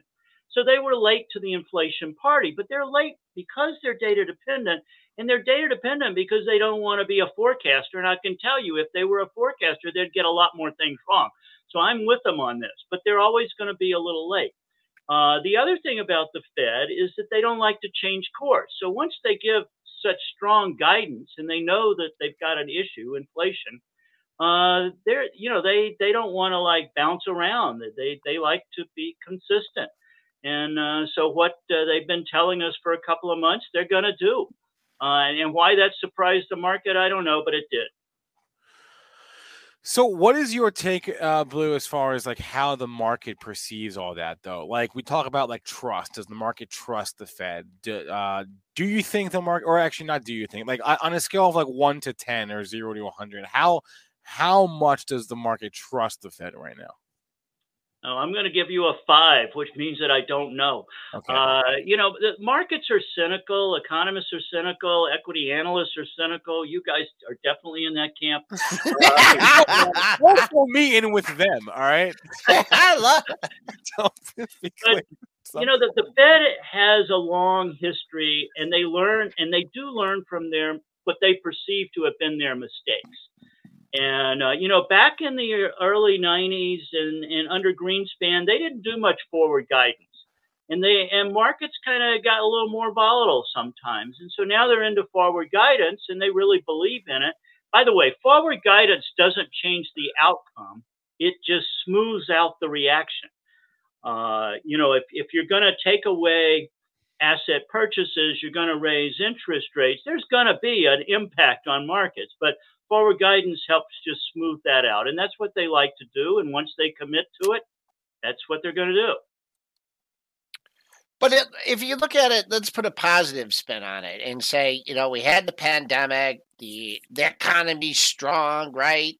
So they were late to the inflation party, but they're late because they're data dependent. And they're data dependent because they don't want to be a forecaster. And I can tell you, if they were a forecaster, they'd get a lot more things wrong. So I'm with them on this, but they're always going to be a little late. Uh, the other thing about the Fed is that they don't like to change course. So once they give such strong guidance and they know that they've got an issue, inflation, uh, they're you know they they don't want to like bounce around. They they like to be consistent. And uh, so what uh, they've been telling us for a couple of months, they're going to do. Uh, and why that surprised the market, I don't know, but it did. So, what is your take, uh, Blue, as far as like how the market perceives all that, though? Like we talk about like trust. Does the market trust the Fed? Do, uh, do you think the market, or actually not? Do you think like on a scale of like one to ten or zero to one hundred, how how much does the market trust the Fed right now? Oh, I'm going to give you a five, which means that I don't know. Okay. Uh, you know, the markets are cynical. Economists are cynical. Equity analysts are cynical. You guys are definitely in that camp. Uh, Don't throw me in with them, all right? I love Don't be you know, the, the Fed has a long history, and they learn, and they do learn from their what they perceive to have been their mistakes. And uh, you know, back in the early '90s and, and under Greenspan, they didn't do much forward guidance, and they and markets kind of got a little more volatile sometimes. And so now they're into forward guidance, and they really believe in it. By the way, forward guidance doesn't change the outcome; it just smooths out the reaction. Uh, you know, if if you're going to take away asset purchases, you're going to raise interest rates. There's going to be an impact on markets, but forward guidance helps just smooth that out. And that's what they like to do. And once they commit to it, that's what they're going to do. But if you look at it, let's put a positive spin on it and say, you know, we had the pandemic, the the economy's strong, right?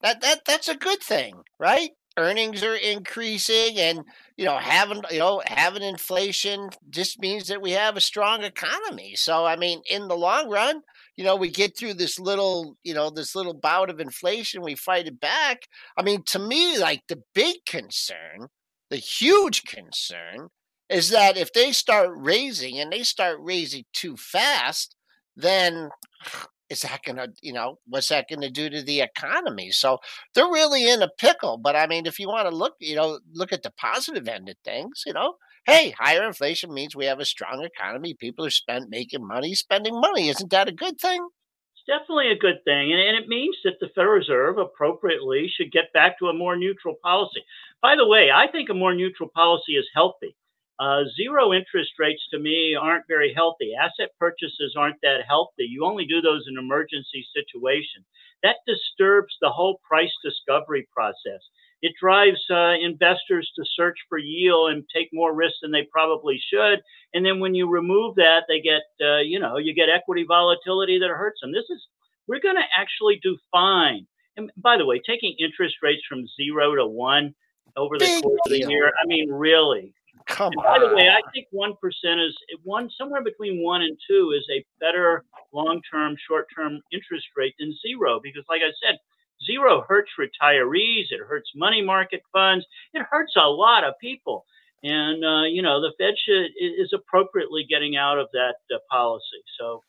That that that's a good thing, right? Earnings are increasing, and you know, having you know having inflation just means that we have a strong economy. So, I mean, in the long run, you know, we get through this little, you know, this little bout of inflation, we fight it back. I mean, to me, like the big concern, the huge concern is that if they start raising and they start raising too fast, then is that going to, you know, what's that going to do to the economy? So they're really in a pickle. But I mean, if you want to look, you know, look at the positive end of things, you know, hey, higher inflation means we have a strong economy. People are spent making money, spending money. Isn't that a good thing? It's definitely a good thing. And, and it means that the Federal Reserve appropriately should get back to a more neutral policy. By the way, I think a more neutral policy is healthy. Uh, zero interest rates to me aren't very healthy. Asset purchases aren't that healthy. You only do those in emergency situations. That disturbs the whole price discovery process. It drives uh, investors to search for yield and take more risk than they probably should. And then when you remove that, they get, uh, you know, you get equity volatility that hurts them. This is, we're going to actually do fine. And by the way, taking interest rates from zero to one over the Big course of the year, I mean, really, Come and by the way, I think one percent is one somewhere between one and two is a better long-term, short-term interest rate than zero because, like I said, zero hurts retirees, it hurts money market funds, it hurts a lot of people, and uh, you know the Fed should is appropriately getting out of that uh, policy. So,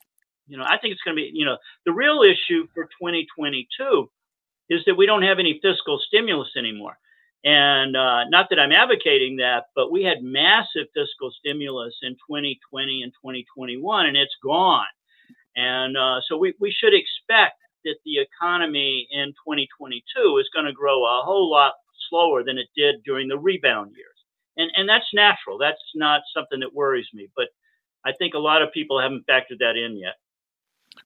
you know, I think it's going to be you know the real issue for 2022 is that we don't have any fiscal stimulus anymore. And uh, not that I'm advocating that, but we had massive fiscal stimulus in 2020 and 2021, and it's gone. And uh, so we, we should expect that the economy in 2022 is going to grow a whole lot slower than it did during the rebound years. And, and that's natural. That's not something that worries me. But I think a lot of people haven't factored that in yet.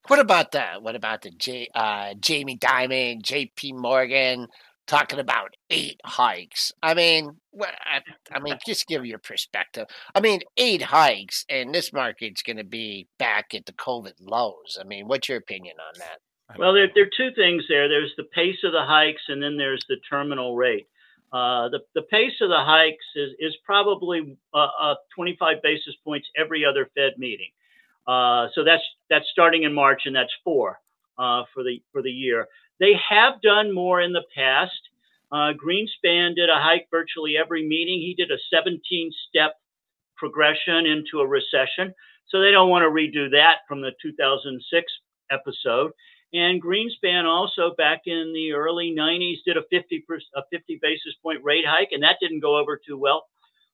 What about that? What about the J, uh, Jamie Dimon, J.P. Morgan talking about eight hikes? I mean, I, I mean, just give your perspective. I mean, eight hikes, and this market's going to be back at the COVID lows. I mean, what's your opinion on that? Well, there, there are two things there. There's the pace of the hikes, and then there's the terminal rate. Uh, the, the pace of the hikes is, is probably uh, uh, 25 basis points every other Fed meeting. Uh, so that's that's starting in March, and that's four uh, for the for the year. They have done more in the past. Uh, Greenspan did a hike virtually every meeting. He did a 17 step progression into a recession. So they don't want to redo that from the 2006 episode. And Greenspan also back in the early 90s did a 50 per, a 50 basis point rate hike, and that didn't go over too well.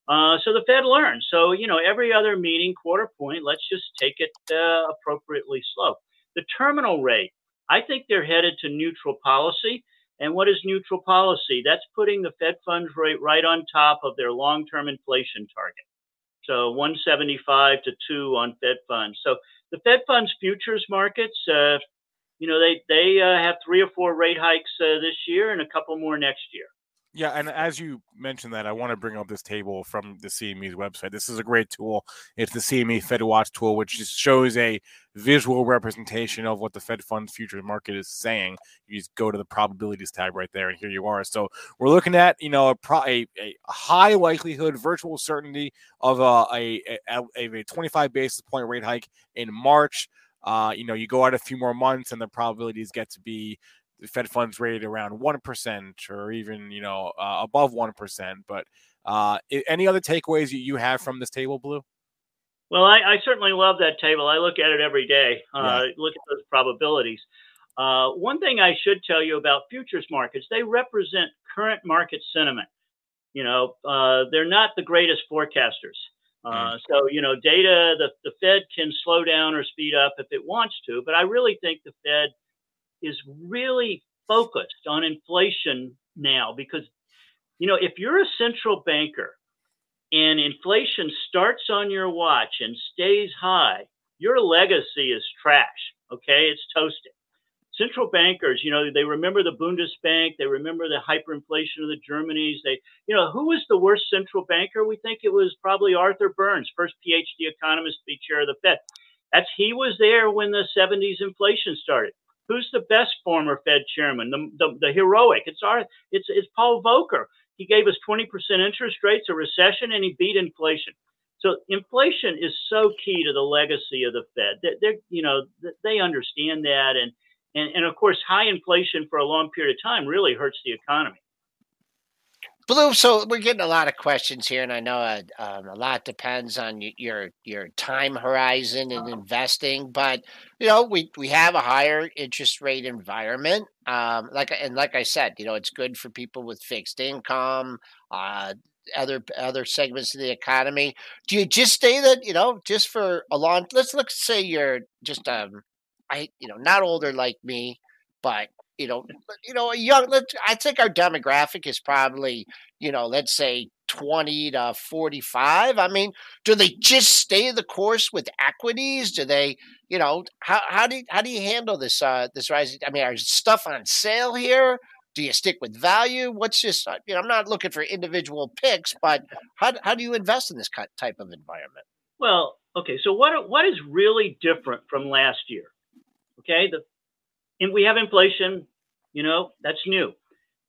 Uh, so the Fed learned. So you know, every other meeting, quarter point. Let's just take it uh, appropriately slow. The terminal rate. I think they're headed to neutral policy. And what is neutral policy? That's putting the Fed funds rate right on top of their long-term inflation target. So 175 to 2 on Fed funds. So the Fed funds futures markets, uh, you know, they they uh, have three or four rate hikes uh, this year and a couple more next year. Yeah, and as you mentioned that, I want to bring up this table from the CME's website. This is a great tool. It's the CME Fed Watch tool, which just shows a visual representation of what the Fed funds futures market is saying. You just go to the probabilities tab right there, and here you are. So we're looking at you know a, pro, a, a high likelihood, virtual certainty of a, a, a, a 25 basis point rate hike in March. Uh, you know, you go out a few more months, and the probabilities get to be the Fed funds rate around one percent or even you know uh, above one percent. But uh, any other takeaways you have from this table, Blue? Well, I, I certainly love that table. I look at it every day. Uh, Look at those probabilities. Uh, one thing I should tell you about futures markets: they represent current market sentiment. You know, uh, they're not the greatest forecasters. Uh, mm. So, you know, data, the, the Fed can slow down or speed up if it wants to, but I really think the Fed is really focused on inflation now because, you know, if you're a central banker and inflation starts on your watch and stays high, your legacy is trash. Okay, it's toasted. Central bankers, you know, they remember the Bundesbank, they remember the hyperinflation of the Germanys. They, you know, who was the worst central banker? We think it was probably Arthur Burns, first PhD economist to be chair of the Fed. That's he was there when the 70s inflation started. Who's the best former Fed chairman? The, the, the heroic. It's our. It's it's Paul Volcker. He gave us 20% interest rates, a recession, and he beat inflation. So inflation is so key to the legacy of the Fed. They're, they're you know they understand that, and, and and of course high inflation for a long period of time really hurts the economy. Blue, so we're getting a lot of questions here, and I know a, uh, um, a lot depends on your your time horizon in investing. But you know, we we have a higher interest rate environment. Um, like and like I said, you know, it's good for people with fixed income, uh, other other segments of the economy. Do you just stay that you know just for a long? Let's let's say you're just um, I you know not older like me, but you know, you know, a young. I think our demographic is probably, you know, let's say twenty to forty-five. I mean, do they just stay the course with equities? Do they, you know, how how do you, how do you handle this uh this rising? I mean, are stuff on sale here? Do you stick with value? What's just, uh, you know, I'm not looking for individual picks, but how how do you invest in this type of environment? Well, okay, so what what is really different from last year? Okay, the and we have inflation. You know, that's new.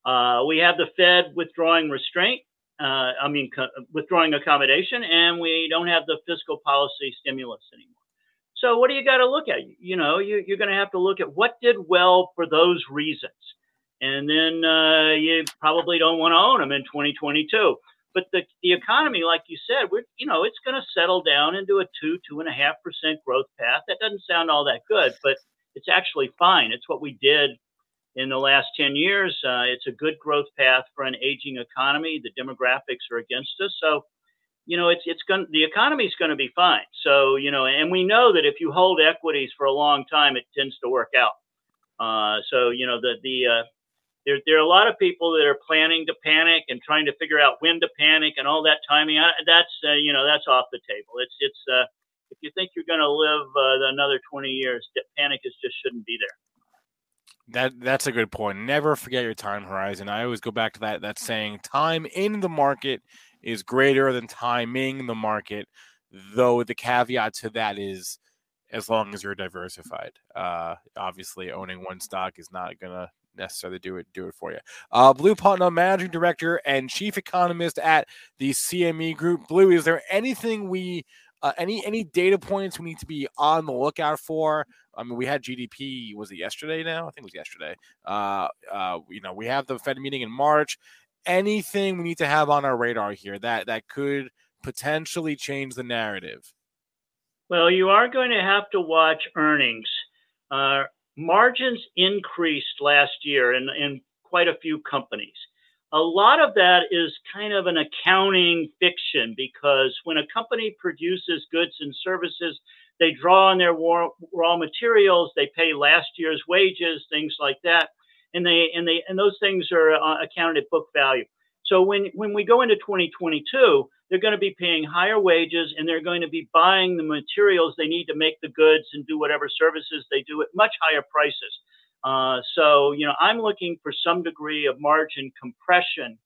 Uh, we have the Fed withdrawing restraint. Uh, I mean, co- withdrawing accommodation, and we don't have the fiscal policy stimulus anymore. So, what do you got to look at? You know, you, are going to have to look at what did well for those reasons, and then uh, you probably don't want to own them in 2022. But the, the economy, like you said, we're, you know, it's going to settle down into a two, two and a half percent growth path. That doesn't sound all that good, but it's actually fine. It's what we did in the last 10 years. Uh, it's a good growth path for an aging economy. The demographics are against us. So, you know, it's, it's going the economy is going to be fine. So, you know, and we know that if you hold equities for a long time, it tends to work out. Uh, so, you know, the, the, uh, there, there are a lot of people that are planning to panic and trying to figure out when to panic and all that timing. I, that's, uh, you know, that's off the table. It's, it's, uh, if you think you're going to live uh, another 20 years, panic is just shouldn't be there. That that's a good point. Never forget your time horizon. I always go back to that that saying time in the market is greater than timing the market, though the caveat to that is as long as you're diversified. Uh, obviously owning one stock is not gonna necessarily do it do it for you. Uh, Blue Putnam, managing director and chief economist at the CME Group. Blue, is there anything we uh, any any data points we need to be on the lookout for? I mean, we had GDP. Was it yesterday? Now I think it was yesterday. Uh, uh, you know, we have the Fed meeting in March. Anything we need to have on our radar here that that could potentially change the narrative? Well, you are going to have to watch earnings. Uh, margins increased last year in, in quite a few companies a lot of that is kind of an accounting fiction because when a company produces goods and services, they draw on their raw materials, they pay last year's wages, things like that, and they and they and those things are uh, accounted at book value. So when when we go into 2022, they're going to be paying higher wages and they're going to be buying the materials they need to make the goods and do whatever services they do at much higher prices. Uh, so, you know, I'm looking for some degree of margin compression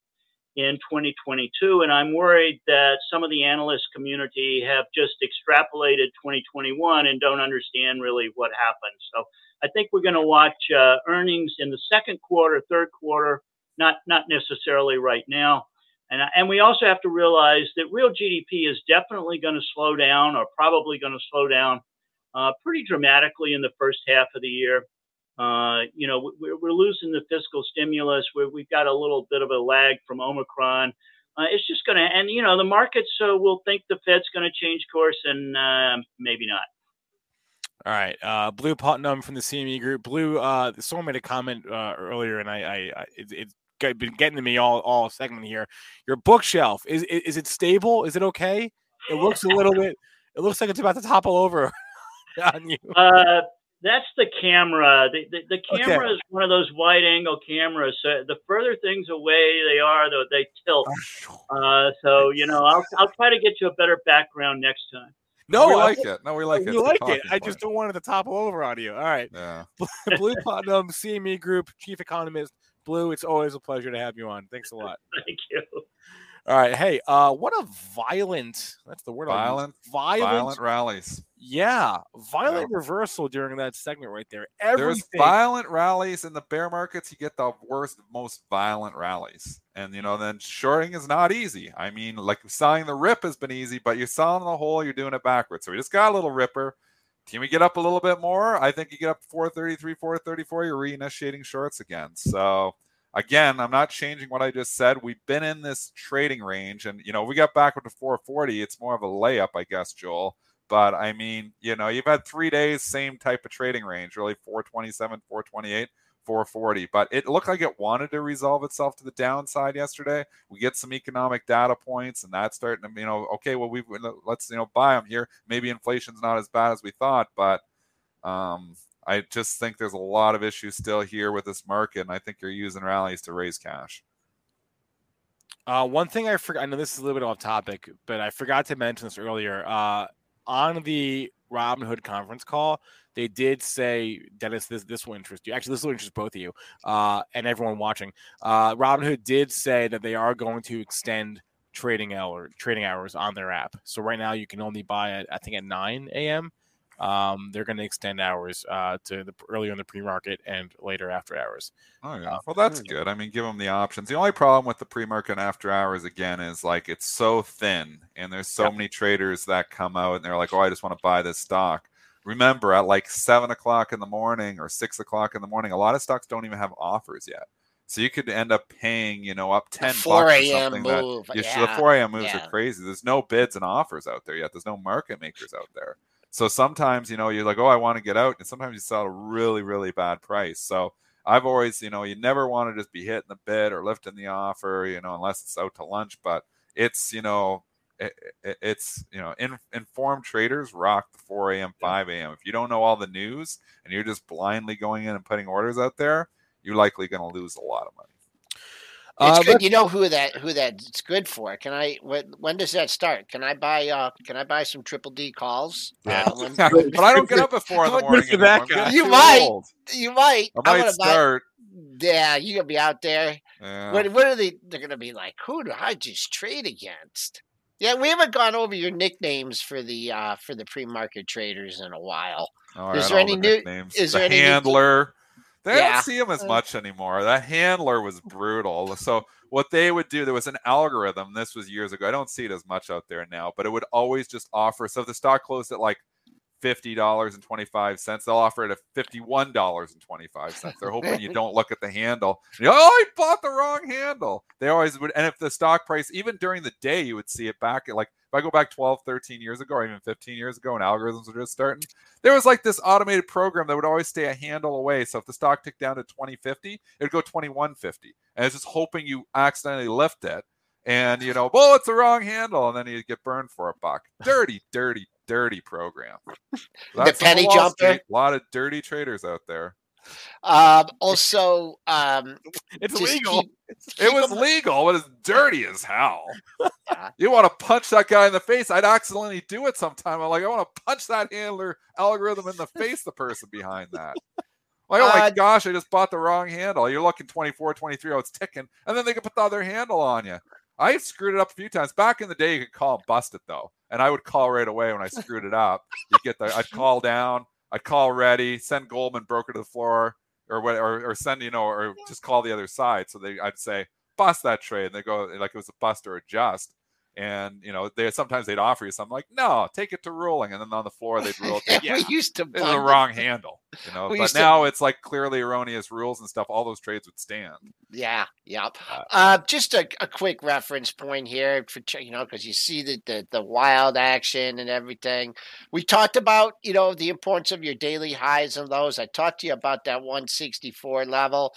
in 2022. And I'm worried that some of the analyst community have just extrapolated 2021 and don't understand really what happened. So I think we're going to watch uh, earnings in the second quarter, third quarter, not not necessarily right now. And, and we also have to realize that real GDP is definitely going to slow down or probably going to slow down uh, pretty dramatically in the first half of the year. Uh, you know, we're, we're, losing the fiscal stimulus. we we've got a little bit of a lag from Omicron. Uh, it's just going to, and you know, the markets uh, will think the Fed's going to change course, and uh, maybe not. All right, uh, Blue Putnam from the CME Group. Blue, uh, someone made a comment uh, earlier, and I, I, I it, it's been getting to me all all segment here. Your bookshelf is, is is it stable? Is it okay? It looks a little bit. It looks like it's about to topple over on you. Uh, that's the camera. The, the, the camera okay. is one of those wide angle cameras. So the further things away they are, though, they tilt. Oh, uh, so you know, I'll I'll try to get you a better background next time. No, we like it. No, we like it. You like it. I just don't want it to topple over on you. All right. Yeah. Blue Putnam, CME Group, Chief Economist. Blue, it's always a pleasure to have you on. Thanks a lot. Thank you. All right. Hey, uh, what a violent that's the word. Violent violent, violent rallies. Yeah. Violent yeah. reversal during that segment right there. Everything. There's violent rallies in the bear markets, you get the worst, most violent rallies. And you know, then shorting is not easy. I mean, like selling the rip has been easy, but you're selling the hole, you're doing it backwards. So we just got a little ripper. Can we get up a little bit more? I think you get up 433, 434, you're reinitiating shorts again. So again, I'm not changing what I just said. We've been in this trading range, and you know, we got back with the 440. It's more of a layup, I guess, Joel. But I mean, you know, you've had three days, same type of trading range, really 427, 428. 440. But it looked like it wanted to resolve itself to the downside yesterday. We get some economic data points, and that's starting to, you know, okay, well, we let's you know buy them here. Maybe inflation's not as bad as we thought, but um, I just think there's a lot of issues still here with this market, and I think you're using rallies to raise cash. Uh, one thing I forgot, I know this is a little bit off topic, but I forgot to mention this earlier. Uh, on the Robinhood conference call, they did say, Dennis, this this will interest you. Actually, this will interest both of you uh, and everyone watching. Uh, Robinhood did say that they are going to extend trading hour trading hours on their app. So right now you can only buy it, I think, at 9 a.m. Um, they're going to extend hours uh, to the earlier in the pre-market and later after hours. Oh yeah, uh, well that's good. I mean, give them the options. The only problem with the pre-market and after hours again is like it's so thin, and there's so yeah. many traders that come out and they're like, "Oh, I just want to buy this stock." Remember, at like seven o'clock in the morning or six o'clock in the morning, a lot of stocks don't even have offers yet. So you could end up paying, you know, up ten. Four a.m. move. That, yeah, the four a.m. moves yeah. are crazy. There's no bids and offers out there yet. There's no market makers out there. So sometimes, you know, you're like, oh, I want to get out, and sometimes you sell at a really, really bad price. So I've always, you know, you never want to just be hitting the bid or lifting the offer, you know, unless it's out to lunch. But it's, you know, it, it, it's you know, in, informed traders rock the 4 a.m., 5 a.m. If you don't know all the news and you're just blindly going in and putting orders out there, you're likely going to lose a lot of money. It's uh, good. You know who that who that's good for. Can I? When, when does that start? Can I buy? Uh, can I buy some triple D calls? Yeah, uh, when, but I don't get up before four in the morning. You might. Old. You might. I might start. Buy, yeah, you gonna be out there. Yeah. What, what are they? They're gonna be like, who do I just trade against? Yeah, we haven't gone over your nicknames for the uh for the pre-market traders in a while. All is right, there any new? Is the there handler? Any, they yeah. don't see him as uh, much anymore. That handler was brutal. So what they would do, there was an algorithm. This was years ago. I don't see it as much out there now, but it would always just offer. So if the stock closed at like fifty dollars and twenty five cents. They'll offer it at fifty one dollars and twenty five cents. They're hoping you don't look at the handle. Oh, I bought the wrong handle. They always would. And if the stock price, even during the day, you would see it back at like I go back 12, 13 years ago, or even 15 years ago, and algorithms were just starting, there was like this automated program that would always stay a handle away. So if the stock ticked down to 2050, it would go 2150. And it's just hoping you accidentally lift it. And you know, well, it's the wrong handle, and then you get burned for a buck. Dirty, dirty, dirty program. That's the penny jumper. A lot of dirty traders out there. Um, also, um, it's legal. Keep, keep it was them. legal, but it's dirty as hell. Yeah. You want to punch that guy in the face? I'd accidentally do it sometime. I'm like, I want to punch that handler algorithm in the face. The person behind that. Like, oh my Uh, gosh, I just bought the wrong handle. You're looking 24, 23, oh, it's ticking. And then they can put the other handle on you. I screwed it up a few times. Back in the day, you could call and bust it though. And I would call right away when I screwed it up. You get the I'd call down, I'd call ready, send Goldman broker to the floor, or what or, or send, you know, or just call the other side. So they I'd say, bust that trade. And they go like it was a bust or adjust. And you know, they sometimes they'd offer you something like, no, take it to ruling. And then on the floor they'd rule it. we used to the wrong handle, you know. We but used to- now it's like clearly erroneous rules and stuff. All those trades would stand. Yeah, yep. Uh, Uh, just a, a quick reference point here for you know because you see the, the the wild action and everything. We talked about you know the importance of your daily highs and lows. I talked to you about that 164 level.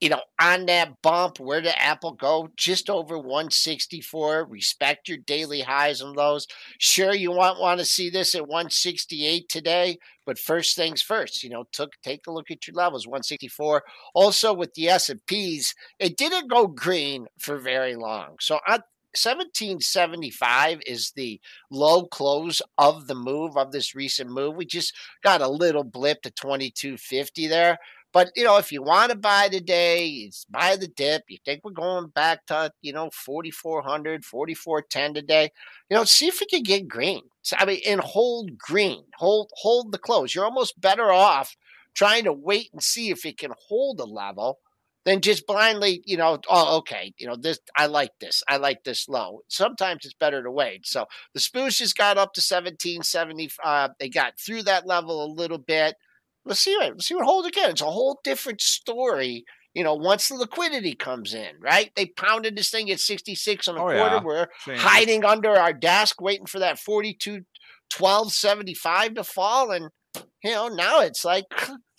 You know, on that bump, where did Apple go? Just over 164. Respect your daily highs and lows. Sure, you want want to see this at 168 today, but first things first. You know, took take a look at your levels. 164. Also with the S and P's, it didn't go green for very long. So at 1775 is the low close of the move of this recent move. We just got a little blip to 2250 there. But you know, if you want to buy today, buy the dip. You think we're going back to you know 4400, 4410 today. You know, see if we can get green. I mean, and hold green, hold hold the close. You're almost better off trying to wait and see if it can hold a level than just blindly, you know, oh, okay, you know, this, I like this, I like this low. Sometimes it's better to wait. So the Spooshes got up to 1770. Uh, they got through that level a little bit. Let's see what, let's see what holds again. It's a whole different story. You know, once the liquidity comes in, right? They pounded this thing at 66 on a Oh, quarter. yeah. We're hiding under our desk, waiting for that 42 1275 to fall. And, you know, now it's like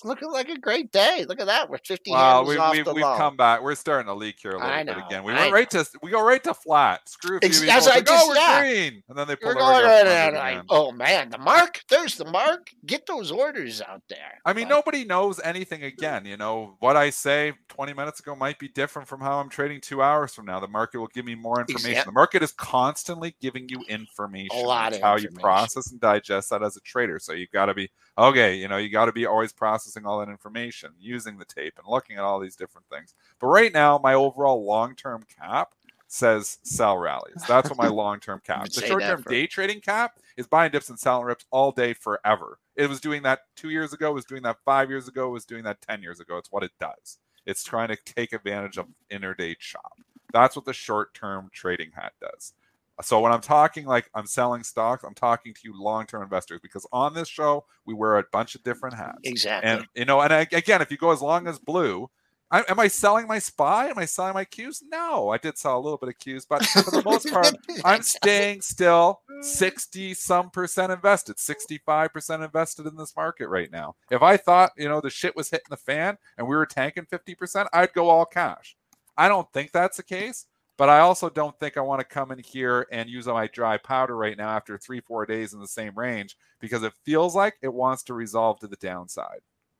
looking like a great day. Look at that. We're 50 Well, handles we've, off we've, the we've low. come back. We're starting to leak here a little bit again. We I went right to we go right to flat. Screw a few people. that's I like, oh, just- we're yeah. green, and then they pull going right up like, oh man, the mark. There's the mark. Get those orders out there. I mean, nobody knows anything again. You know, what I say 20 minutes ago might be different from how I'm trading two hours from now. The market will give me more information. Exact- The market is constantly giving you information. A lot of how you process and digest that as a trader. So you've got to be, okay, you know, you got to be always processing all that information, using the tape and looking at all these different things. But right now, my overall long term cap says sell rallies. That's what my long term cap. The short term for- day trading cap is buying dips and selling rips all day forever. It was doing that two years ago, it was doing that five years ago, it was doing that 10 years ago. It's what it does. It's trying to take advantage of interday chop. That's what the short term trading hat does. So when I'm talking like I'm selling stocks, I'm talking to you long term investors because on this show, we wear a bunch of different hats. exactly. And you know, and I, again, if you go as long as blue, I, am I selling my spy? Am I selling my cues? No, I did sell a little bit of cues, but for the most part, I'm staying still 60 some percent invested, 65 percent invested in this market right now. If I thought you know the shit was hitting the fan and we were tanking 50 percent, I'd go all cash. I don't think that's the case. But I also don't think I want to come in here and use my dry powder right now after three, four days in the same range because it feels like it wants to resolve to the downside.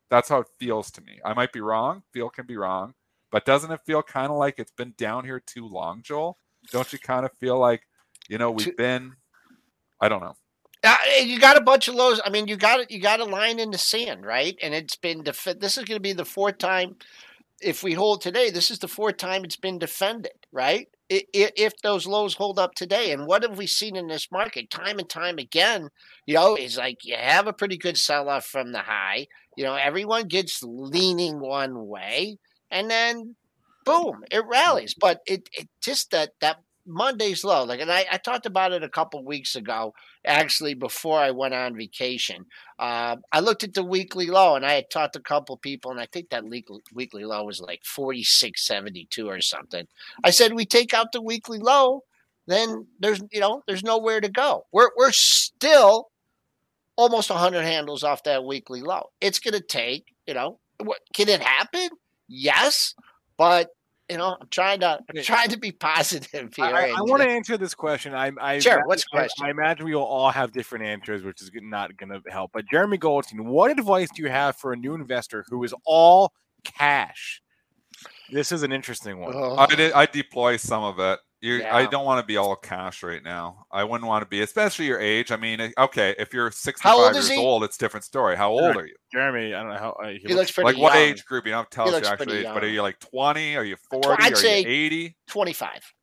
That's how it feels to me. I might be wrong. Feel can be wrong. But doesn't it feel kind of like it's been down here too long, Joel? Don't you kind of feel like, you know, we've been, I don't know. Uh, you got a bunch of lows. I mean, you got it. You got a line in the sand, right? And it's been def- This is going to be the fourth time. If we hold today, this is the fourth time it's been defended, right? If those lows hold up today, and what have we seen in this market time and time again? You know, is like you have a pretty good sell off from the high. You know, everyone gets leaning one way, and then boom, it rallies. But it, it just that that Monday's low. Like, and I, I talked about it a couple weeks ago, actually, before I went on vacation. Uh, I looked at the weekly low, and I had talked to a couple people, and I think that weekly weekly low was like forty six seventy two or something. I said, we take out the weekly low, then there's you know there's nowhere to go. We're we're still almost 100 handles off that weekly low. It's going to take, you know, what can it happen? Yes, but you know, I'm trying to I'm trying to be positive here. I, I want to answer this question. I, I Sure, imagine- what's the I- question? I, imagine we will all have different answers, which is not going to help. But Jeremy Goldstein, what advice do you have for a new investor who is all cash? This is an interesting one. Oh, I did, I deploy some of it You, I Yeah. don't want to be all cash right now. I wouldn't want to be, especially your age. I mean, eh, okay, if you're 65 old years he? old, it's a different story. How old are you? Jeremy, I don't know how uh, he, He looks pretty Like what age group? You don't have to tell He us looks your actual pretty age, but are you like 20? Are you 40? I'd are say- you 80? 25.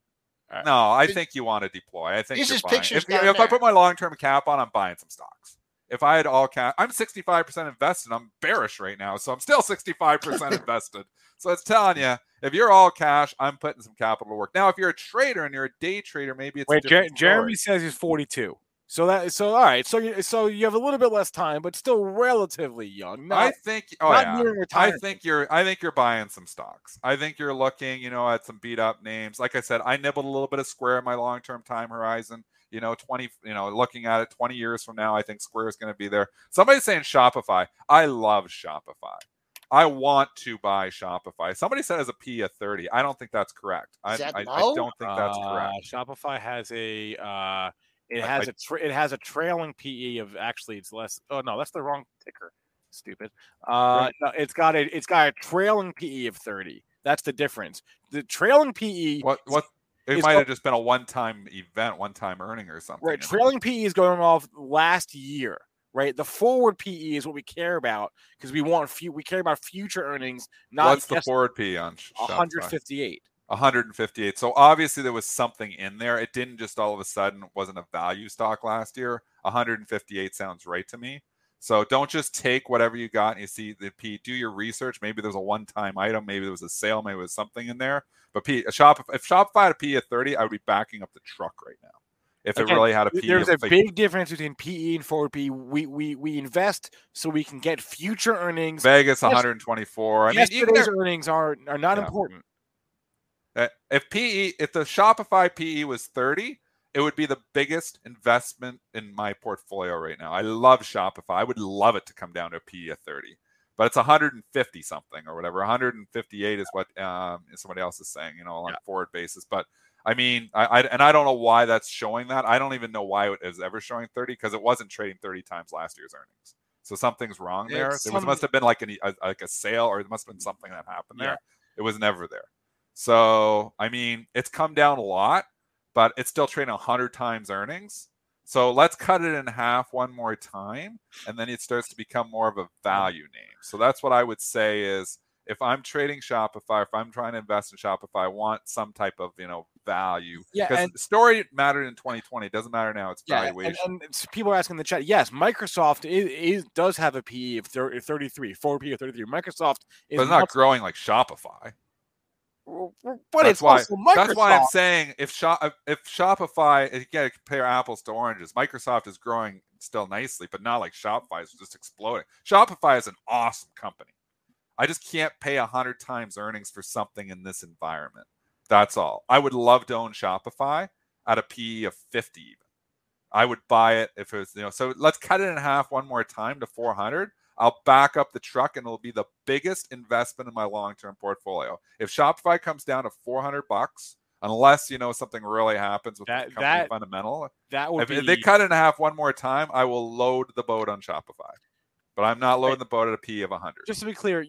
No, I think you want to deploy. I think These you're is buying. pictures If, down if I put my long-term cap on, I'm buying some stocks. If I had all cash, I'm 65% invested. I'm bearish right now, so I'm still 65% invested. So it's telling you, if you're all cash, I'm putting some capital to work. Now, if you're a trader and you're a day trader, maybe it's Wait, Jer-. Jeremy says he's 42. So that so all right. So you so you have a little bit less time, but still relatively young. I think. Oh not yeah. I think you're. I think you're buying some stocks. I think you're looking. You know, at some beat up names. Like I said, I nibbled a little bit of Square in my long term time horizon. You know, twenty. You know, looking at it, twenty years from now, I think Square is going to be there. Somebody's saying Shopify. I love Shopify. I want to buy Shopify. Somebody said as a P of thirty. I don't think that's correct. I, Is that I, I low? don't think that's uh, correct. Shopify has a uh, it I- has I- a tra- it has a trailing PE of actually it's less. Oh no, that's the wrong ticker. Stupid. Uh, no, it's got a it's got a trailing PE of 30. That's the difference. The trailing PE What? What? It might have just been a one-time event, one-time earning or something. Right. Trailing PE is going off last year. Right. The forward PE is what we care about because we want few. We care about future earnings, not What's the forward PE on Shopify? 158. 158. So obviously there was something in there. It didn't just all of a sudden wasn't a value stock last year. 158 sounds right to me. So don't just take whatever you got and you see the P. Do your research. Maybe there's a one-time item. Maybe there was a sale. Maybe there was something in there. But P, a shop if Shopify had a P of 30, I would be backing up the truck right now. If it really had a P, There's a like- big difference between PE and forward PE. We we we invest so we can get future earnings. Vegas Yes- 124. I mean, Yesterday's earnings are are not Yeah. important. Uh, if PE, if the Shopify PE was 30, it would be the biggest investment in my portfolio right now. I love Shopify. I would love it to come down to a PE of 30, but it's 150 something or whatever. 158 is what um, somebody else is saying, you know, on a forward basis. But I mean, I, I and I don't know why that's showing that. I don't even know why it is ever showing 30 because it wasn't trading 30 times last year's earnings. So something's wrong there. It's There was, some- must have been like an, a, like a sale, or it must have been something that happened there. Yeah. It was never there. So I mean, it's come down a lot, but it's still trading 100 times earnings. So let's cut it in half one more time, and then it starts to become more of a value name. So that's what I would say is if I'm trading Shopify, if I'm trying to invest in Shopify, I want some type of you know value. Yeah, because and- story mattered in 2020. It doesn't matter now. It's Yeah, valuation. and, and people are asking in the chat. Yes, Microsoft is, is does have a PE of 30, 33, 4 PE of 33. Microsoft is but it's not much- growing like Shopify. but that's it's why. also Microsoft. That's why I'm saying if Shop, if Shopify, if you got to compare apples to oranges. Microsoft is growing still nicely, but not like Shopify is just exploding. Shopify is an awesome company. I just can't pay a hundred times earnings for something in this environment. That's all. I would love to own Shopify at a PE of 50 even. I would buy it if it was, you know, so let's cut it in half one more time to 400. I'll back up the truck and it'll be the biggest investment in my long-term portfolio. If Shopify comes down to 400 bucks, unless, you know, something really happens with That- the company that fundamental, that would if, be if they cut it in half one more time, I will load the boat on Shopify. But I'm not loading the boat at a PE of 100. just to be clear,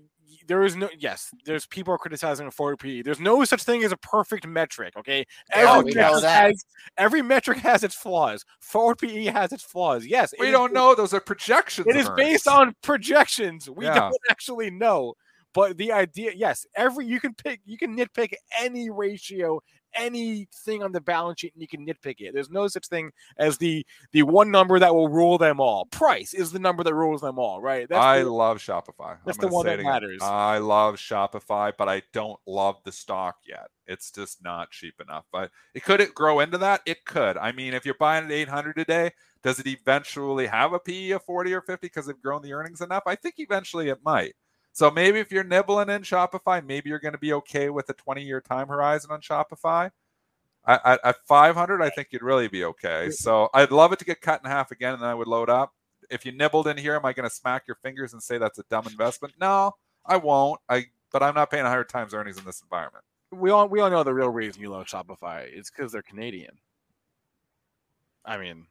there is no yes. There's people are criticizing a forward PE. There's no such thing as a perfect metric. Okay, Oh, every we know metric has every metric has its flaws. Forward PE has its flaws. Yes, we don't know. Those are projections. It is of based on projections. We Yeah. don't actually know. But the idea, yes, every you can pick, you can nitpick any ratio, anything on the balance sheet, and you can nitpick it. There's no such thing as the the one number that will rule them all. Price is the number that rules them all, right? That's I the- love Shopify. that's I'm the one that matters. I love Shopify, but I don't love the stock yet. It's just not cheap enough. But it could it grow into that? It could. I mean, if you're buying at 800 today, does it eventually have a PE of 40 or 50 because they've grown the earnings enough? I think eventually it might. So maybe if you're nibbling in Shopify, maybe you're going to be okay with a 20 year time horizon on Shopify. At, at, at 500, I think you'd really be okay. So I'd love it to get cut in half again, and then I would load up. If you nibbled in here, am I going to smack your fingers and say that's a dumb investment? No, I won't. I but I'm not paying 100 times earnings in this environment. we all we all know the real reason you love Shopify. It's because they're Canadian. I mean,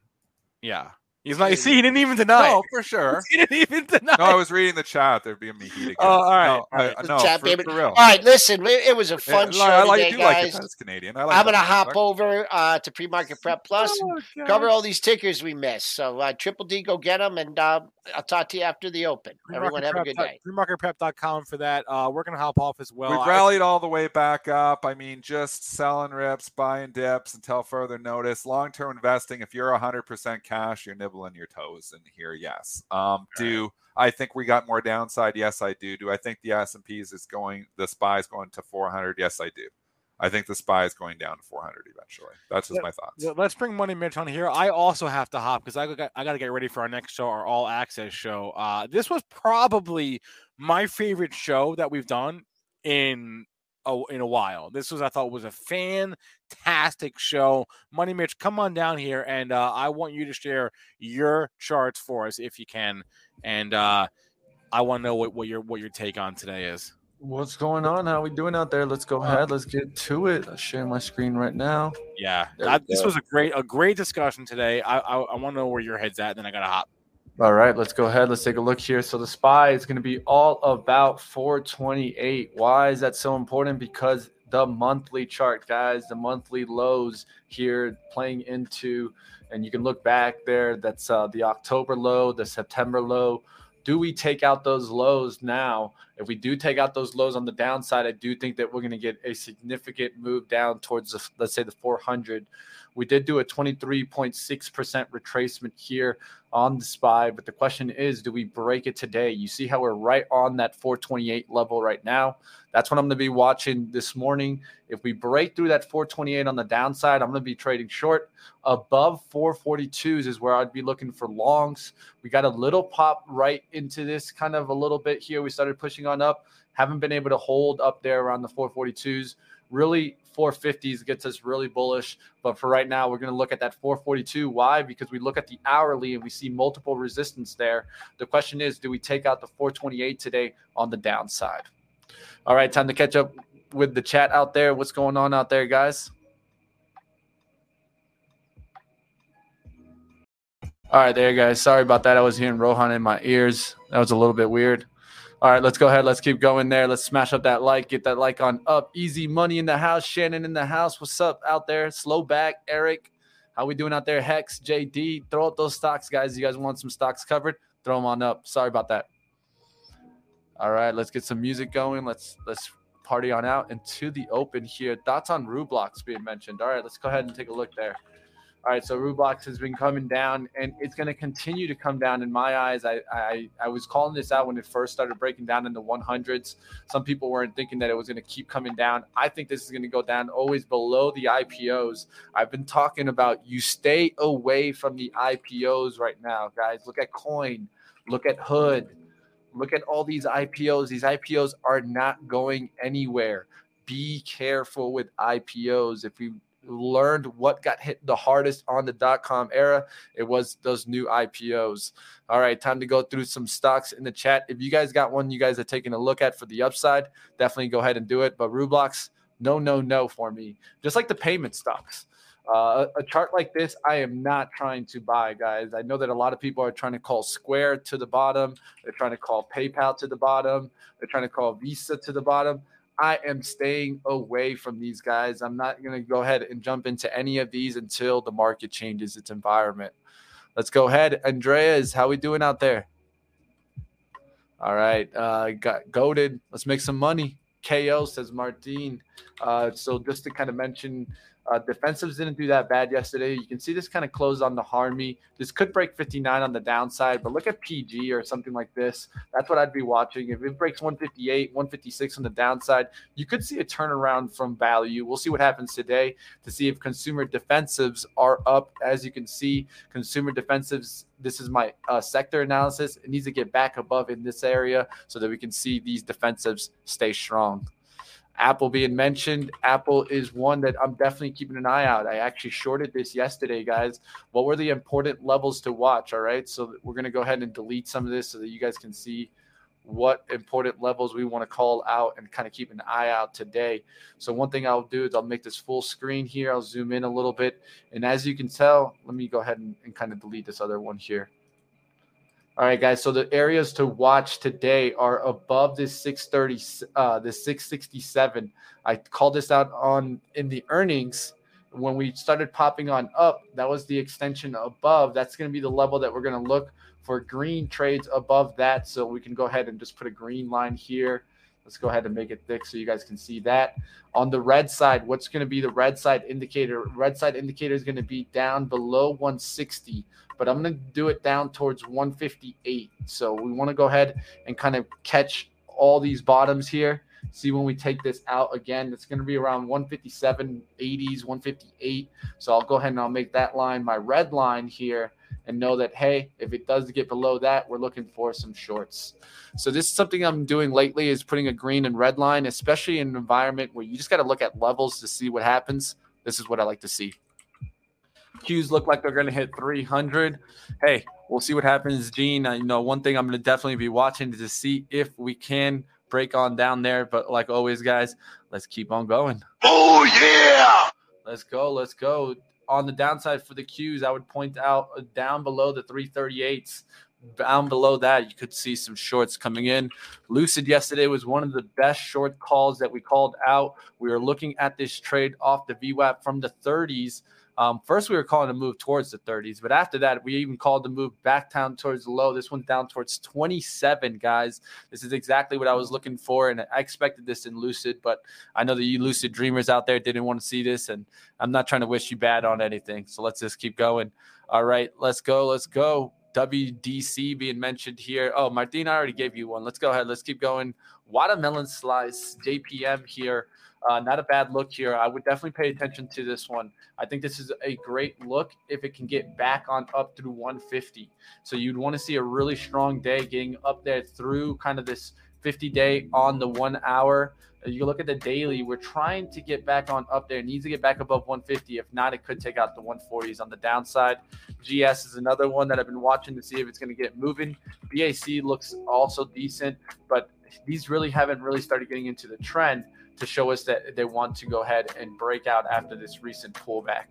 yeah. He's not. See, he didn't even deny. No, it. for sure. He didn't even deny. No, I was reading the chat. There'd be a me heat again. Oh, all right, No, all right. I, no, chat, for, for real. All right, listen, it, it was a fun no, show I like, today, do like it guys. it's Canadian. I like I'm gonna hop aspect. over uh, to pre-market prep plus and Oh, cover God. all these tickers we missed. So uh, Triple D, go get them, and uh, I'll talk to you after the open. Everyone have a good day. Premarketprep.com for that. Uh, we're gonna hop off as well. We've I- rallied all the way back up. I mean, just selling rips, buying dips until further notice. Long term investing, if you're 100% cash, you're nibbling your toes in here. Yes. Um, do I think we got more downside? Yes, I do. Do I think the S&Ps is going, the SPY is going to 400? Yes, I do. I think the SPY is going down to 400 eventually. That's just Yeah, my thoughts. Let's bring Money Mitch on here. I also have to hop because I got I got to get ready for our next show, our All Access show. Uh, this was probably my favorite show that we've done in a, in a while. This was I thought was a fantastic show. Money Mitch, come on down here, and uh, I want you to share your charts for us if you can, and uh, I want to know what, what your what your take on today is. What's going on? How we doing out there? Let's go ahead. Let's get to it. I'll share my screen right now. Yeah, that- this was a great a great discussion today. I I, I want to know where your head's at, And then I gotta hop. All right, let's go ahead. Let's take a look here. So the spy is going to be all about 428. Why is that so important? Because the monthly chart, guys, the monthly lows here playing into, and you can look back there. That's uh, the October low, the September low. Do we take out those lows now? If we do take out those lows on the downside, I do think that we're going to get a significant move down towards the, let's say the 400. We did do a 23.6% retracement here on the SPY, but the question is, do we break it today? You see how we're right on that 428 level right now. That's what I'm going to be watching this morning. If we break through that 428 on the downside, I'm going to be trading short. Above 442s is where I'd be looking for longs. We got a little pop right into this kind of a little bit here. We started pushing on up. Haven't been able to hold up there around the 442s. Really, 450s gets us really bullish. But for right now, we're going to look at that 442. Why? Because we look at the hourly and we see multiple resistance there. The question is, do we take out the 428 today on the downside? All right, time to catch up with the chat out there. What's going on out there, guys? All right, there, guys. Sorry about that. I was hearing Rohan in my ears. That was a little bit weird. All right, let's go ahead. Let's keep going there. Let's smash up that like, get that like on up. Easy money in the house. Shannon in the house. What's up out there? Slow back, Eric. How we doing out there? Hex, JD. Throw up those stocks, guys. You guys want some stocks covered? Throw them on up. Sorry about that. All right, let's get some music going. Let's let's party on out into the open here. Thoughts on Roblox being mentioned. All right, let's go ahead and take a look there. All right, so Roblox has been coming down, and it's going to continue to come down in my eyes. I, I I was calling this out when it first started breaking down in the 100s. Some people weren't thinking that it was going to keep coming down. I think this is going to go down always below the IPOs. I've been talking about you stay away from the IPOs right now, guys. Look at Coin, look at Hood, look at all these IPOs. These IPOs are not going anywhere. Be careful with IPOs. If you learned what got hit the hardest on the dot com era, it was those new IPOs. All right, time to go through some stocks in the chat. If you guys got one you guys are taking a look at for the upside, definitely go ahead and do it. But Roblox, no, no, no for me. Just like the payment stocks. Uh, a chart like this, I am not trying to buy, guys. I know that a lot of people are trying to call Square to the bottom. They're trying to call PayPal to the bottom. They're trying to call Visa to the bottom. I am staying away from these guys. I'm not going to go ahead and jump into any of these until the market changes its environment. Let's go ahead. Andreas, how we doing out there? All right. Uh, got goaded. Let's make some money. KO says Martin. Uh, so just to kind of mention, uh, defensives didn't do that bad yesterday. You can see this kind of closed on the harami. This could break 59 on the downside, but look at PG or something like this. That's what I'd be watching. If it breaks 158, 156 on the downside, you could see a turnaround from value. We'll see what happens today to see if consumer defensives are up. As you can see, consumer defensives, this is my uh, sector analysis. It needs to get back above in this area so that we can see these defensives stay strong. Apple being mentioned. Apple is one that I'm definitely keeping an eye out. I actually shorted this yesterday, guys. What were the important levels to watch? All right. So we're going to go ahead and delete some of this so that you guys can see what important levels we want to call out and kind of keep an eye out today. So one thing I'll do is I'll make this full screen here. I'll zoom in a little bit. And as you can tell, let me go ahead and, and kind of delete this other one here. All right, guys. So the areas to watch today are above this 630, uh, this 667. I called this out on in the earnings when we started popping on up. That was the extension above. That's going to be the level that we're going to look for green trades above that. So we can go ahead and just put a green line here. Let's go ahead and make it thick so you guys can see that. On the red side, what's going to be the red side indicator? Red side indicator is going to be down below 160, but I'm going to do it down towards 158. So we want to go ahead and kind of catch all these bottoms here. See when we take this out again, it's going to be around 157, 80s, 158. So I'll go ahead and I'll make that line my red line here and know that hey, if it does get below that, we're looking for some shorts. So this is something I'm doing lately is putting a green and red line, especially in an environment where you just got to look at levels to see what happens. This is what I like to see. Qs look like they're going to hit 300. Hey, we'll see what happens, Gene. I know one thing I'm going to definitely be watching is to see if we can break on down there. But like always, guys, let's keep on going. Oh yeah! Let's go. Let's go on the downside for the Qs, I would point out down below the 338s. Down below that, you could see some shorts coming in. Lucid yesterday was one of the best short calls that we called out. We were looking at this trade off the VWAP from the 30s um, first, we were calling a move towards the 30s, but after that, we even called the move back down towards the low. This one down towards 27, guys. This is exactly what I was looking for, and I expected this in Lucid, but I know that you Lucid dreamers out there didn't want to see this, and I'm not trying to wish you bad on anything. So let's just keep going. All right, let's go. Let's go. WDC being mentioned here. Oh, Martin, I already gave you one. Let's go ahead. Let's keep going. Watermelon slice, JPM here. Uh, not a bad look here. I would definitely pay attention to this one. I think this is a great look if it can get back on up through 150. So you'd want to see a really strong day getting up there through kind of this 50 day on the one hour. You look at the daily, we're trying to get back on up there. It needs to get back above 150. If not, it could take out the 140s on the downside. GS is another one that I've been watching to see if it's going to get moving. BAC looks also decent, but these really haven't really started getting into the trend to show us that they want to go ahead and break out after this recent pullback.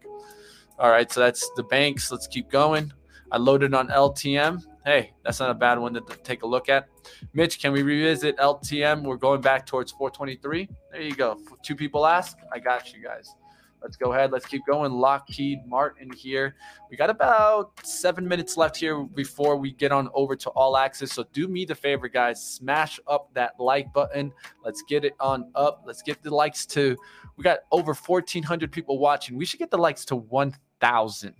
All right, so that's the banks. Let's keep going. I loaded on LTM. Hey, that's not a bad one to take a look at. Mitch, can we revisit LTM? We're going back towards 423. There you go. Two people ask. I got you guys. Let's go ahead. Let's keep going. Lockheed Martin here. We got about seven minutes left here before we get on over to All Access. So do me the favor, guys. Smash up that like button. Let's get it on up. Let's get the likes to. We got over 1,400 people watching. We should get the likes to 1,000.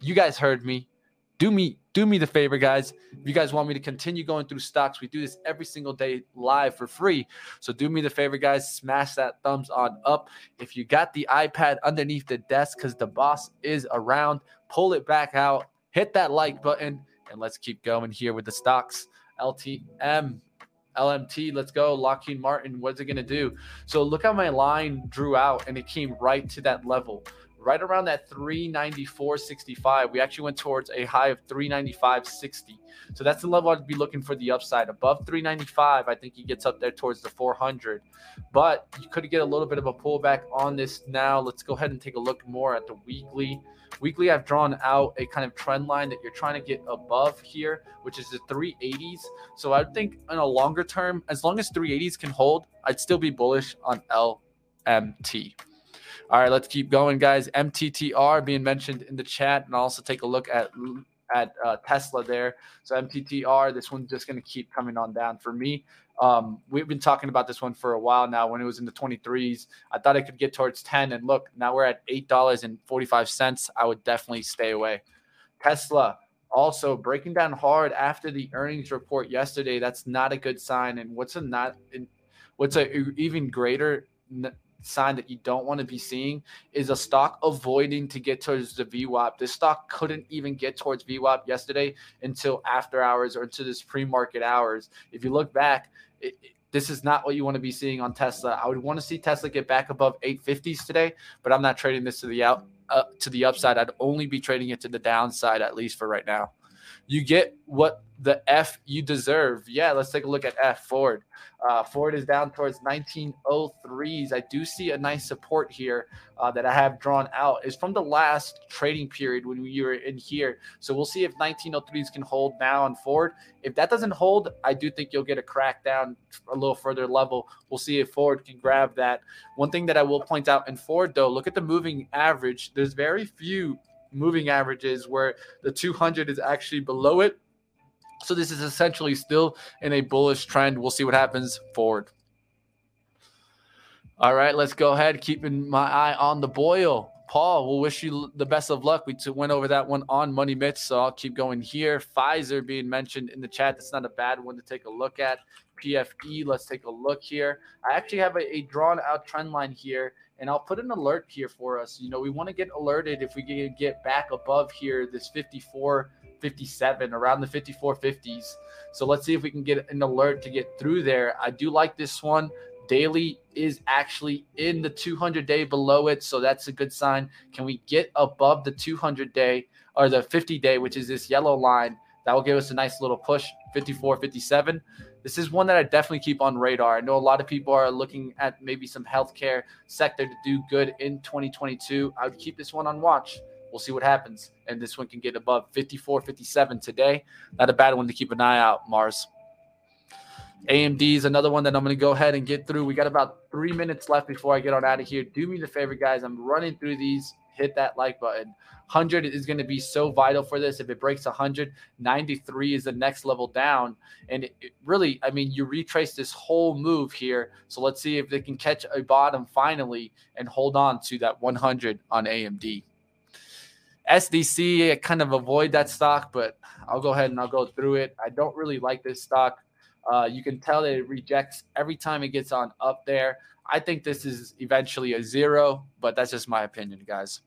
You guys heard me do me do me the favor guys. If you guys want me to continue going through stocks we do this every single day live for free. So do me the favor guys. Smash that thumbs on up. If you got the ipad underneath the desk because the boss is around pull it back out hit that like button and let's keep going here with the stocks. Ltm LMT, let's go. Lockheed Martin, what's it going to do? So look how my line drew out and it came right to that level right around that 394.65. We actually went towards a high of 395.60. So that's the level I'd be looking for the upside. Above 395, I think he gets up there towards the 400. But you could get a little bit of a pullback on this now. Let's go ahead and take a look more at the weekly. Weekly, I've drawn out a kind of trend line that you're trying to get above here, which is the 380s. So I think in a longer term, as long as 380s can hold, I'd still be bullish on LMT. All right, let's keep going, guys. MTTR being mentioned in the chat, and also take a look at at uh, Tesla there. So MTTR, this one's just going to keep coming on down for me. Um, we've been talking about this one for a while now. When it was in the 23s, I thought I could get towards 10, and look, now we're at eight dollars and 45 cents. I would definitely stay away. Tesla also breaking down hard after the earnings report yesterday. That's not a good sign. And what's a not what's a even greater sign that you don't want to be seeing is a stock avoiding to get towards the VWAP. This stock couldn't even get towards VWAP yesterday until after hours or into this pre-market hours. If you look back, it, it, this is not what you want to be seeing on Tesla. I would want to see Tesla get back above 850s today, but I'm not trading this to the out uh, to the upside. I'd only be trading it to the downside at least for right now. You get what the F you deserve. Yeah, let's take a look at F Ford. Uh, Ford is down towards 1903s. I do see a nice support here uh, that I have drawn out. Is from the last trading period when we were in here. So we'll see if 1903s can hold now on Ford. If that doesn't hold, I do think you'll get a crack down a little further level. We'll see if Ford can grab that. One thing that I will point out in Ford, though, look at the moving average. There's very few moving averages where the 200 is actually below it so this is essentially still in a bullish trend. We'll see what happens forward. All right, let's go ahead. Keeping my eye on the boil. Paul, we'll wish you the best of luck. We went over that one on Money Mitch, so I'll keep going here. Pfizer being mentioned in the chat. That's not a bad one to take a look at. PFE, let's take a look here. I actually have a, a drawn out trend line here, and I'll put an alert here for us. You know, we want to get alerted if we can get back above here, this 54 57, around the 54 50s. So let's see if we can get an alert to get through there. I do like this one. Daily is actually in the 200 day below it. So that's a good sign. Can we get above the 200 day or the 50 day, which is this yellow line? That will give us a nice little push 54 57. This is one that I definitely keep on radar. I know a lot of people are looking at maybe some healthcare sector to do good in 2022. I would keep this one on watch. We'll see what happens. And this one can get above 54, 57 today. Not a bad one to keep an eye out, Mars. AMD is another one that I'm going to go ahead and get through. We got about three minutes left before I get on out of here. Do me the favor, guys. I'm running through these. Hit that like button. 100 is going to be so vital for this. If it breaks 100, 93 is the next level down. And it, it really, I mean, you retrace this whole move here. So let's see if they can catch a bottom finally and hold on to that 100 on AMD. SDC, I kind of avoid that stock, but I'll go ahead and I'll go through it. I don't really like this stock. Uh, you can tell that it rejects every time it gets on up there. I think this is eventually a zero, but that's just my opinion, guys.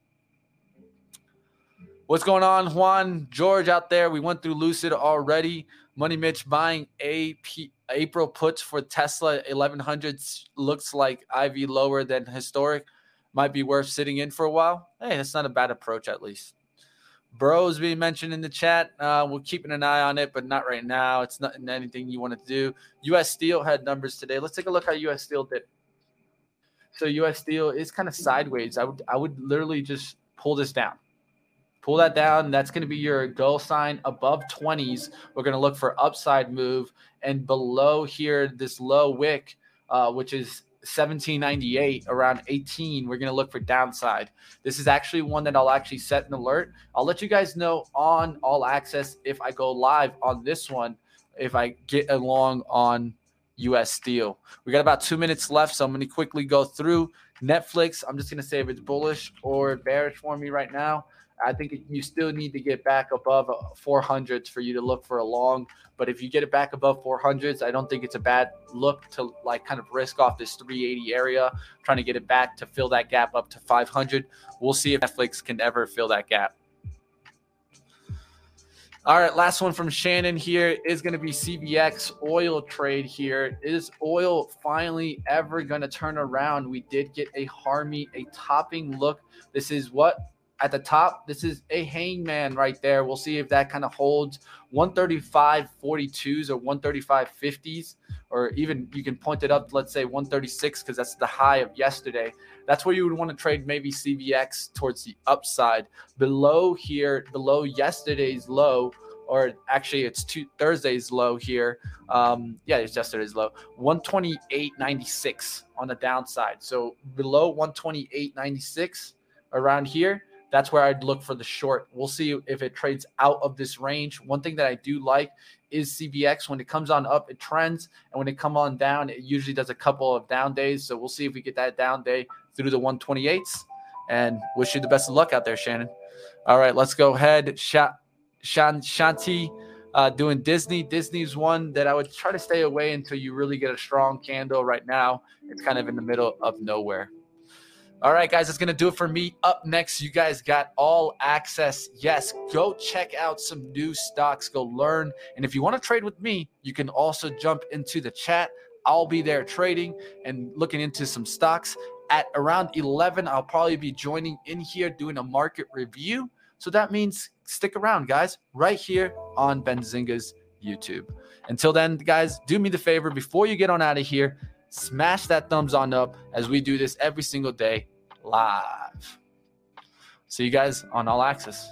What's going on, Juan George out there? We went through Lucid already. Money Mitch buying AP, April puts for Tesla 1100 looks like IV lower than historic might be worth sitting in for a while. Hey, that's not a bad approach, at least. Bros being mentioned in the chat. Uh, we're keeping an eye on it, but not right now. It's not anything you want to do. U.S. Steel had numbers today. Let's take a look how U.S. Steel did. So U.S. Steel is kind of sideways. I would I would literally just pull this down. Pull that down. That's going to be your go sign above 20s. We're going to look for upside move and below here this low wick, uh, which is 1798 around 18 we're going to look for downside this is actually one that i'll actually set an alert i'll let you guys know on all access if i go live on this one if i get along on us steel we got about two minutes left so i'm going to quickly go through netflix i'm just going to say if it's bullish or bearish for me right now I think you still need to get back above 400s for you to look for a long. But if you get it back above 400s, I don't think it's a bad look to like kind of risk off this 380 area, trying to get it back to fill that gap up to 500. We'll see if Netflix can ever fill that gap. All right, last one from Shannon here is going to be CVX oil trade here. Is oil finally ever going to turn around? We did get a harami, a topping look. This is what at the top, this is a hangman right there. We'll see if that kind of holds 135 42s or 135 50s, or even you can point it up, let's say 136, because that's the high of yesterday. That's where you would want to trade maybe CVX towards the upside. Below here, below yesterday's low, or actually it's two Thursday's low here. Um, yeah, it's yesterday's low, 128.96 on the downside. So below 128.96 around here that's where I'd look for the short. We'll see if it trades out of this range. One thing that I do like is CVX. When it comes on up, it trends, and when it come on down, it usually does a couple of down days. So we'll see if we get that down day through the 128s. And wish you the best of luck out there, Shannon. All right, let's go ahead. Sha- Shan- Shanti uh, doing Disney. Disney's one that I would try to stay away until you really get a strong candle. Right now, it's kind of in the middle of nowhere. All right, guys, that's going to do it for me. Up next, you guys got all access. Yes, go check out some new stocks, go learn. And if you want to trade with me, you can also jump into the chat. I'll be there trading and looking into some stocks. At around 11, I'll probably be joining in here doing a market review. So that means stick around, guys, right here on Benzinga's YouTube. Until then, guys, do me the favor before you get on out of here, smash that thumbs on up as we do this every single day live. See you guys on All Access.